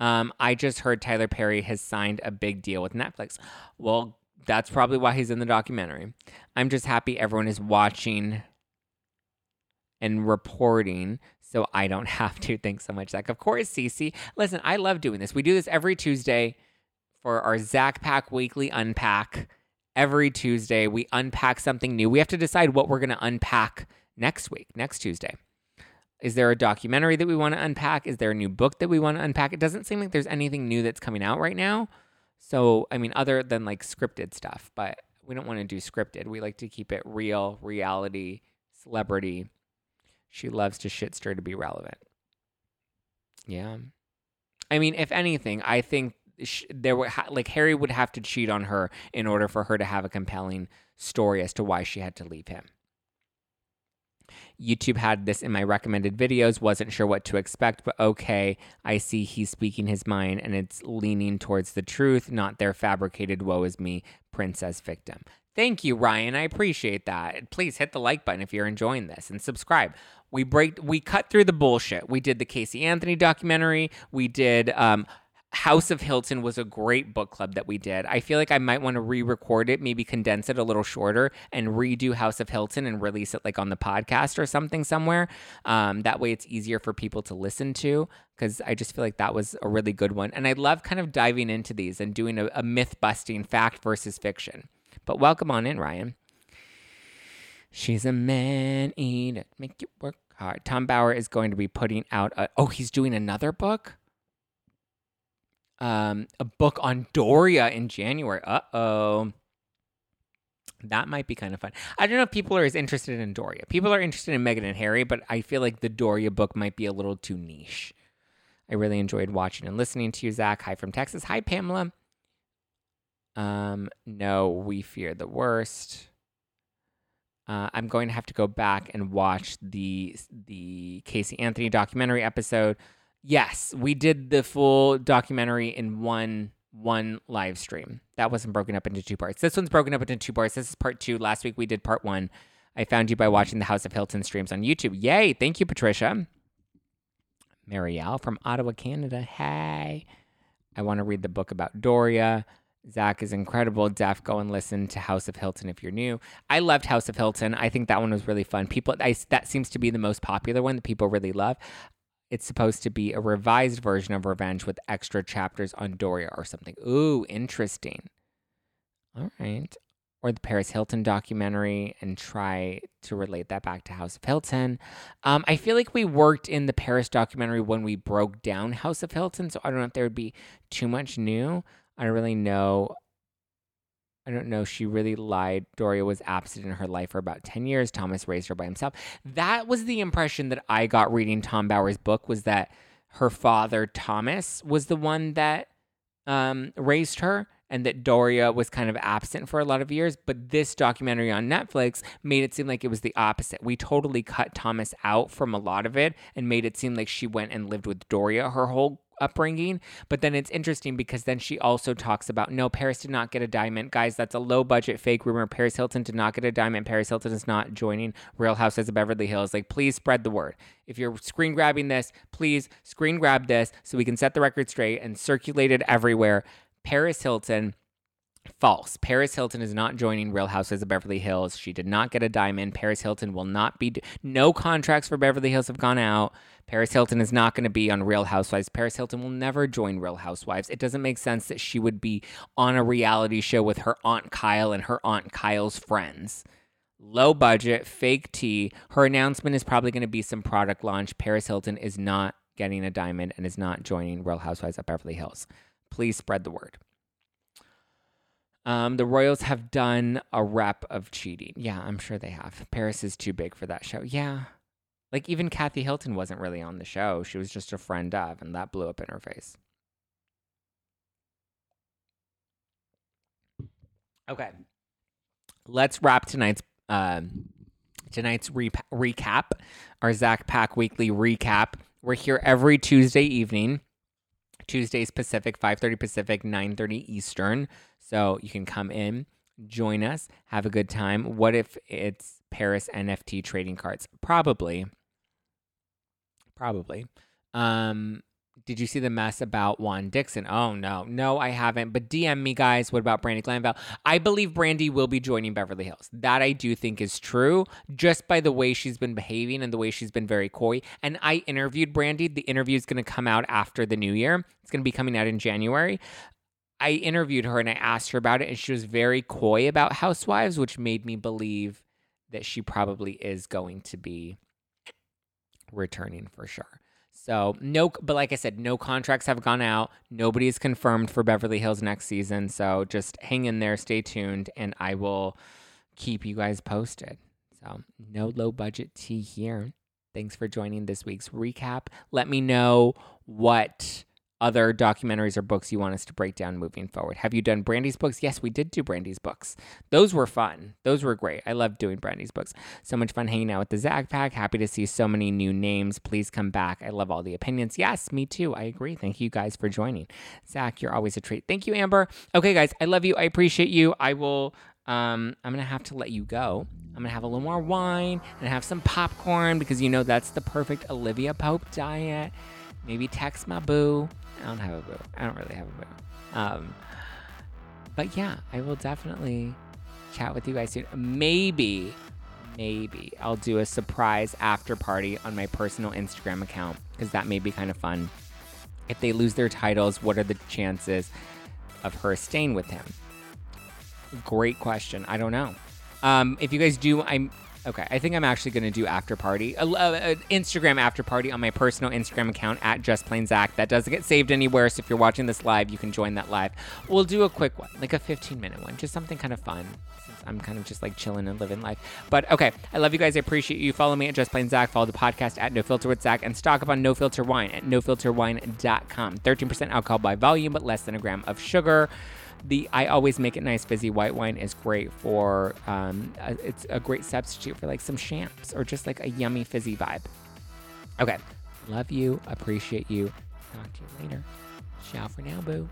um, I just heard Tyler Perry has signed a big deal with Netflix. Well, that's probably why he's in the documentary. I'm just happy everyone is watching and reporting so I don't have to. Thanks so much, Zack. Of course, Cece. Listen, I love doing this. We do this every Tuesday for our Zack Pack Weekly Unpack. Every Tuesday, we unpack something new. We have to decide what we're going to unpack next week, next Tuesday. Is there a documentary that we want to unpack? Is there a new book that we want to unpack? It doesn't seem like there's anything new that's coming out right now. So, I mean, other than like scripted stuff, but we don't want to do scripted. We like to keep it real, reality, celebrity. She loves to shit stir to be relevant. Yeah. I mean, if anything, I think sh- there were ha- like Harry would have to cheat on her in order for her to have a compelling story as to why she had to leave him. YouTube had this in my recommended videos, wasn't sure what to expect, but okay, I see he's speaking his mind and it's leaning towards the truth, not their fabricated woe is me princess victim. Thank you, Ryan. I appreciate that. Please hit the like button if you're enjoying this and subscribe. We break we cut through the bullshit. We did the Casey Anthony documentary. We did um House of Hilton was a great book club that we did. I feel like I might want to re record it, maybe condense it a little shorter and redo House of Hilton and release it like on the podcast or something somewhere. Um, that way it's easier for people to listen to because I just feel like that was a really good one. And I love kind of diving into these and doing a, a myth busting fact versus fiction. But welcome on in, Ryan. She's a man eater. Make you work hard. Tom Bower is going to be putting out a oh, he's doing another book? Um, a book on Doria in January. Uh oh. That might be kind of fun. I don't know if people are as interested in Doria. People are interested in Meghan and Harry, but I feel like the Doria book might be a little too niche. I really enjoyed watching and listening to you, Zack. Hi from Texas. Hi, Pamela. Um, no, we fear the worst. Uh, I'm going to have to go back and watch the the Casey Anthony documentary episode. Yes, we did the full documentary in one one live stream. That wasn't broken up into two parts. This one's broken up into two parts. This is part two. Last week we did part one. I found you by watching the House of Hilton streams on YouTube. Yay! Thank you, Patricia. Marielle from Ottawa, Canada. Hey, I want to read the book about Doria. Zack is incredible. Def, go and listen to House of Hilton if you're new. I loved House of Hilton. I think that one was really fun. People, I, that seems to be the most popular one that people really love. It's supposed to be a revised version of Revenge with extra chapters on Doria or something. Ooh, interesting. All right. Or the Paris Hilton documentary and try to relate that back to House of Hilton. Um, I feel like we worked in the Paris documentary when we broke down House of Hilton, so I don't know if there would be too much new. I don't really know. I don't know. She really lied. Doria was absent in her life for about 10 years. Thomas raised her by himself. That was the impression that I got reading Tom Bower's book was that her father, Thomas, was the one that um, raised her and that Doria was kind of absent for a lot of years. But this documentary on Netflix made it seem like it was the opposite. We totally cut Thomas out from a lot of it and made it seem like she went and lived with Doria her whole upbringing. But then it's interesting because then she also talks about no, Paris did not get a diamond. Guys, that's a low budget fake rumor. Paris Hilton did not get a diamond. Paris Hilton is not joining Real Housewives of Beverly Hills. Like, please spread the word. If you're screen grabbing this, please screen grab this so we can set the record straight and circulate it everywhere. Paris Hilton False. Paris Hilton is not joining Real Housewives of Beverly Hills. She did not get a diamond. Paris Hilton will not be. No contracts for Beverly Hills have gone out. Paris Hilton is not going to be on Real Housewives. Paris Hilton will never join Real Housewives. It doesn't make sense that she would be on a reality show with her Aunt Kyle and her Aunt Kyle's friends. Low budget, fake tea. Her announcement is probably going to be some product launch. Paris Hilton is not getting a diamond and is not joining Real Housewives of Beverly Hills. Please spread the word. Um, the Royals have done a rep of cheating. Yeah, I'm sure they have. Paris is too big for that show. Yeah. Like even Kathy Hilton wasn't really on the show. She was just a friend of, and that blew up in her face. Okay. Let's wrap tonight's um, tonight's re- recap, our Zack Pack weekly recap. We're here every Tuesday evening. Tuesdays Pacific, 5:30 Pacific, 9:30 Eastern. So you can come in, join us, have a good time. What if it's Paris NFT trading cards? Probably. Probably. Um, did you see the mess about Juan Dixon? Oh no, no, I haven't. But DM me, guys. What about Brandi Glanville? I believe Brandi will be joining Beverly Hills. That I do think is true, just by the way she's been behaving and the way she's been very coy. And I interviewed Brandi. The interview is going to come out after the new year. It's going to be coming out in January. I interviewed her and I asked her about it, and she was very coy about Housewives, which made me believe that she probably is going to be returning for sure. So, no, but like I said, no contracts have gone out. Nobody's confirmed for Beverly Hills next season. So, just hang in there, stay tuned, and I will keep you guys posted. So, no low budget tea here. Thanks for joining this week's recap. Let me know what other documentaries or books you want us to break down moving forward. Have you done Brandi's books? Yes, we did do Brandi's books. Those were fun. Those were great. I love doing Brandi's books. So much fun hanging out with the Zack Pack. Happy to see so many new names. Please come back. I love all the opinions. Yes, me too. I agree. Thank you guys for joining. Zack, you're always a treat. Thank you, Amber. Okay, guys, I love you. I appreciate you. I will. Um, I'm gonna have to let you go. I'm gonna have a little more wine and have some popcorn because you know that's the perfect Olivia Pope diet. Maybe text my boo. I don't have a boo. I don't really have a boo. Um, but yeah, I will definitely chat with you guys soon. Maybe, maybe I'll do a surprise after party on my personal Instagram account because that may be kind of fun. If they lose their titles, what are the chances of her staying with him? Great question. I don't know. Um, if you guys do, I'm Okay, I think I'm actually going to do after party, uh, uh, Instagram after party on my personal Instagram account at Just Plain Zack. That doesn't get saved anywhere, so if you're watching this live, you can join that live. We'll do a quick one, like a 15 minute one, just something kind of fun. I'm kind of just like chilling and living life. But okay, I love you guys. I appreciate you. Follow me at Just Plain Zack. Follow the podcast at No Filter with Zack, and stock up on No Filter Wine at NoFilterWine.com. 13% alcohol by volume, but less than a gram of sugar the I always make it nice fizzy white wine is great for um, uh, it's a great substitute for like some champs or just like a yummy fizzy vibe. Okay, love you, appreciate you. Talk to you later. Ciao for now, boo.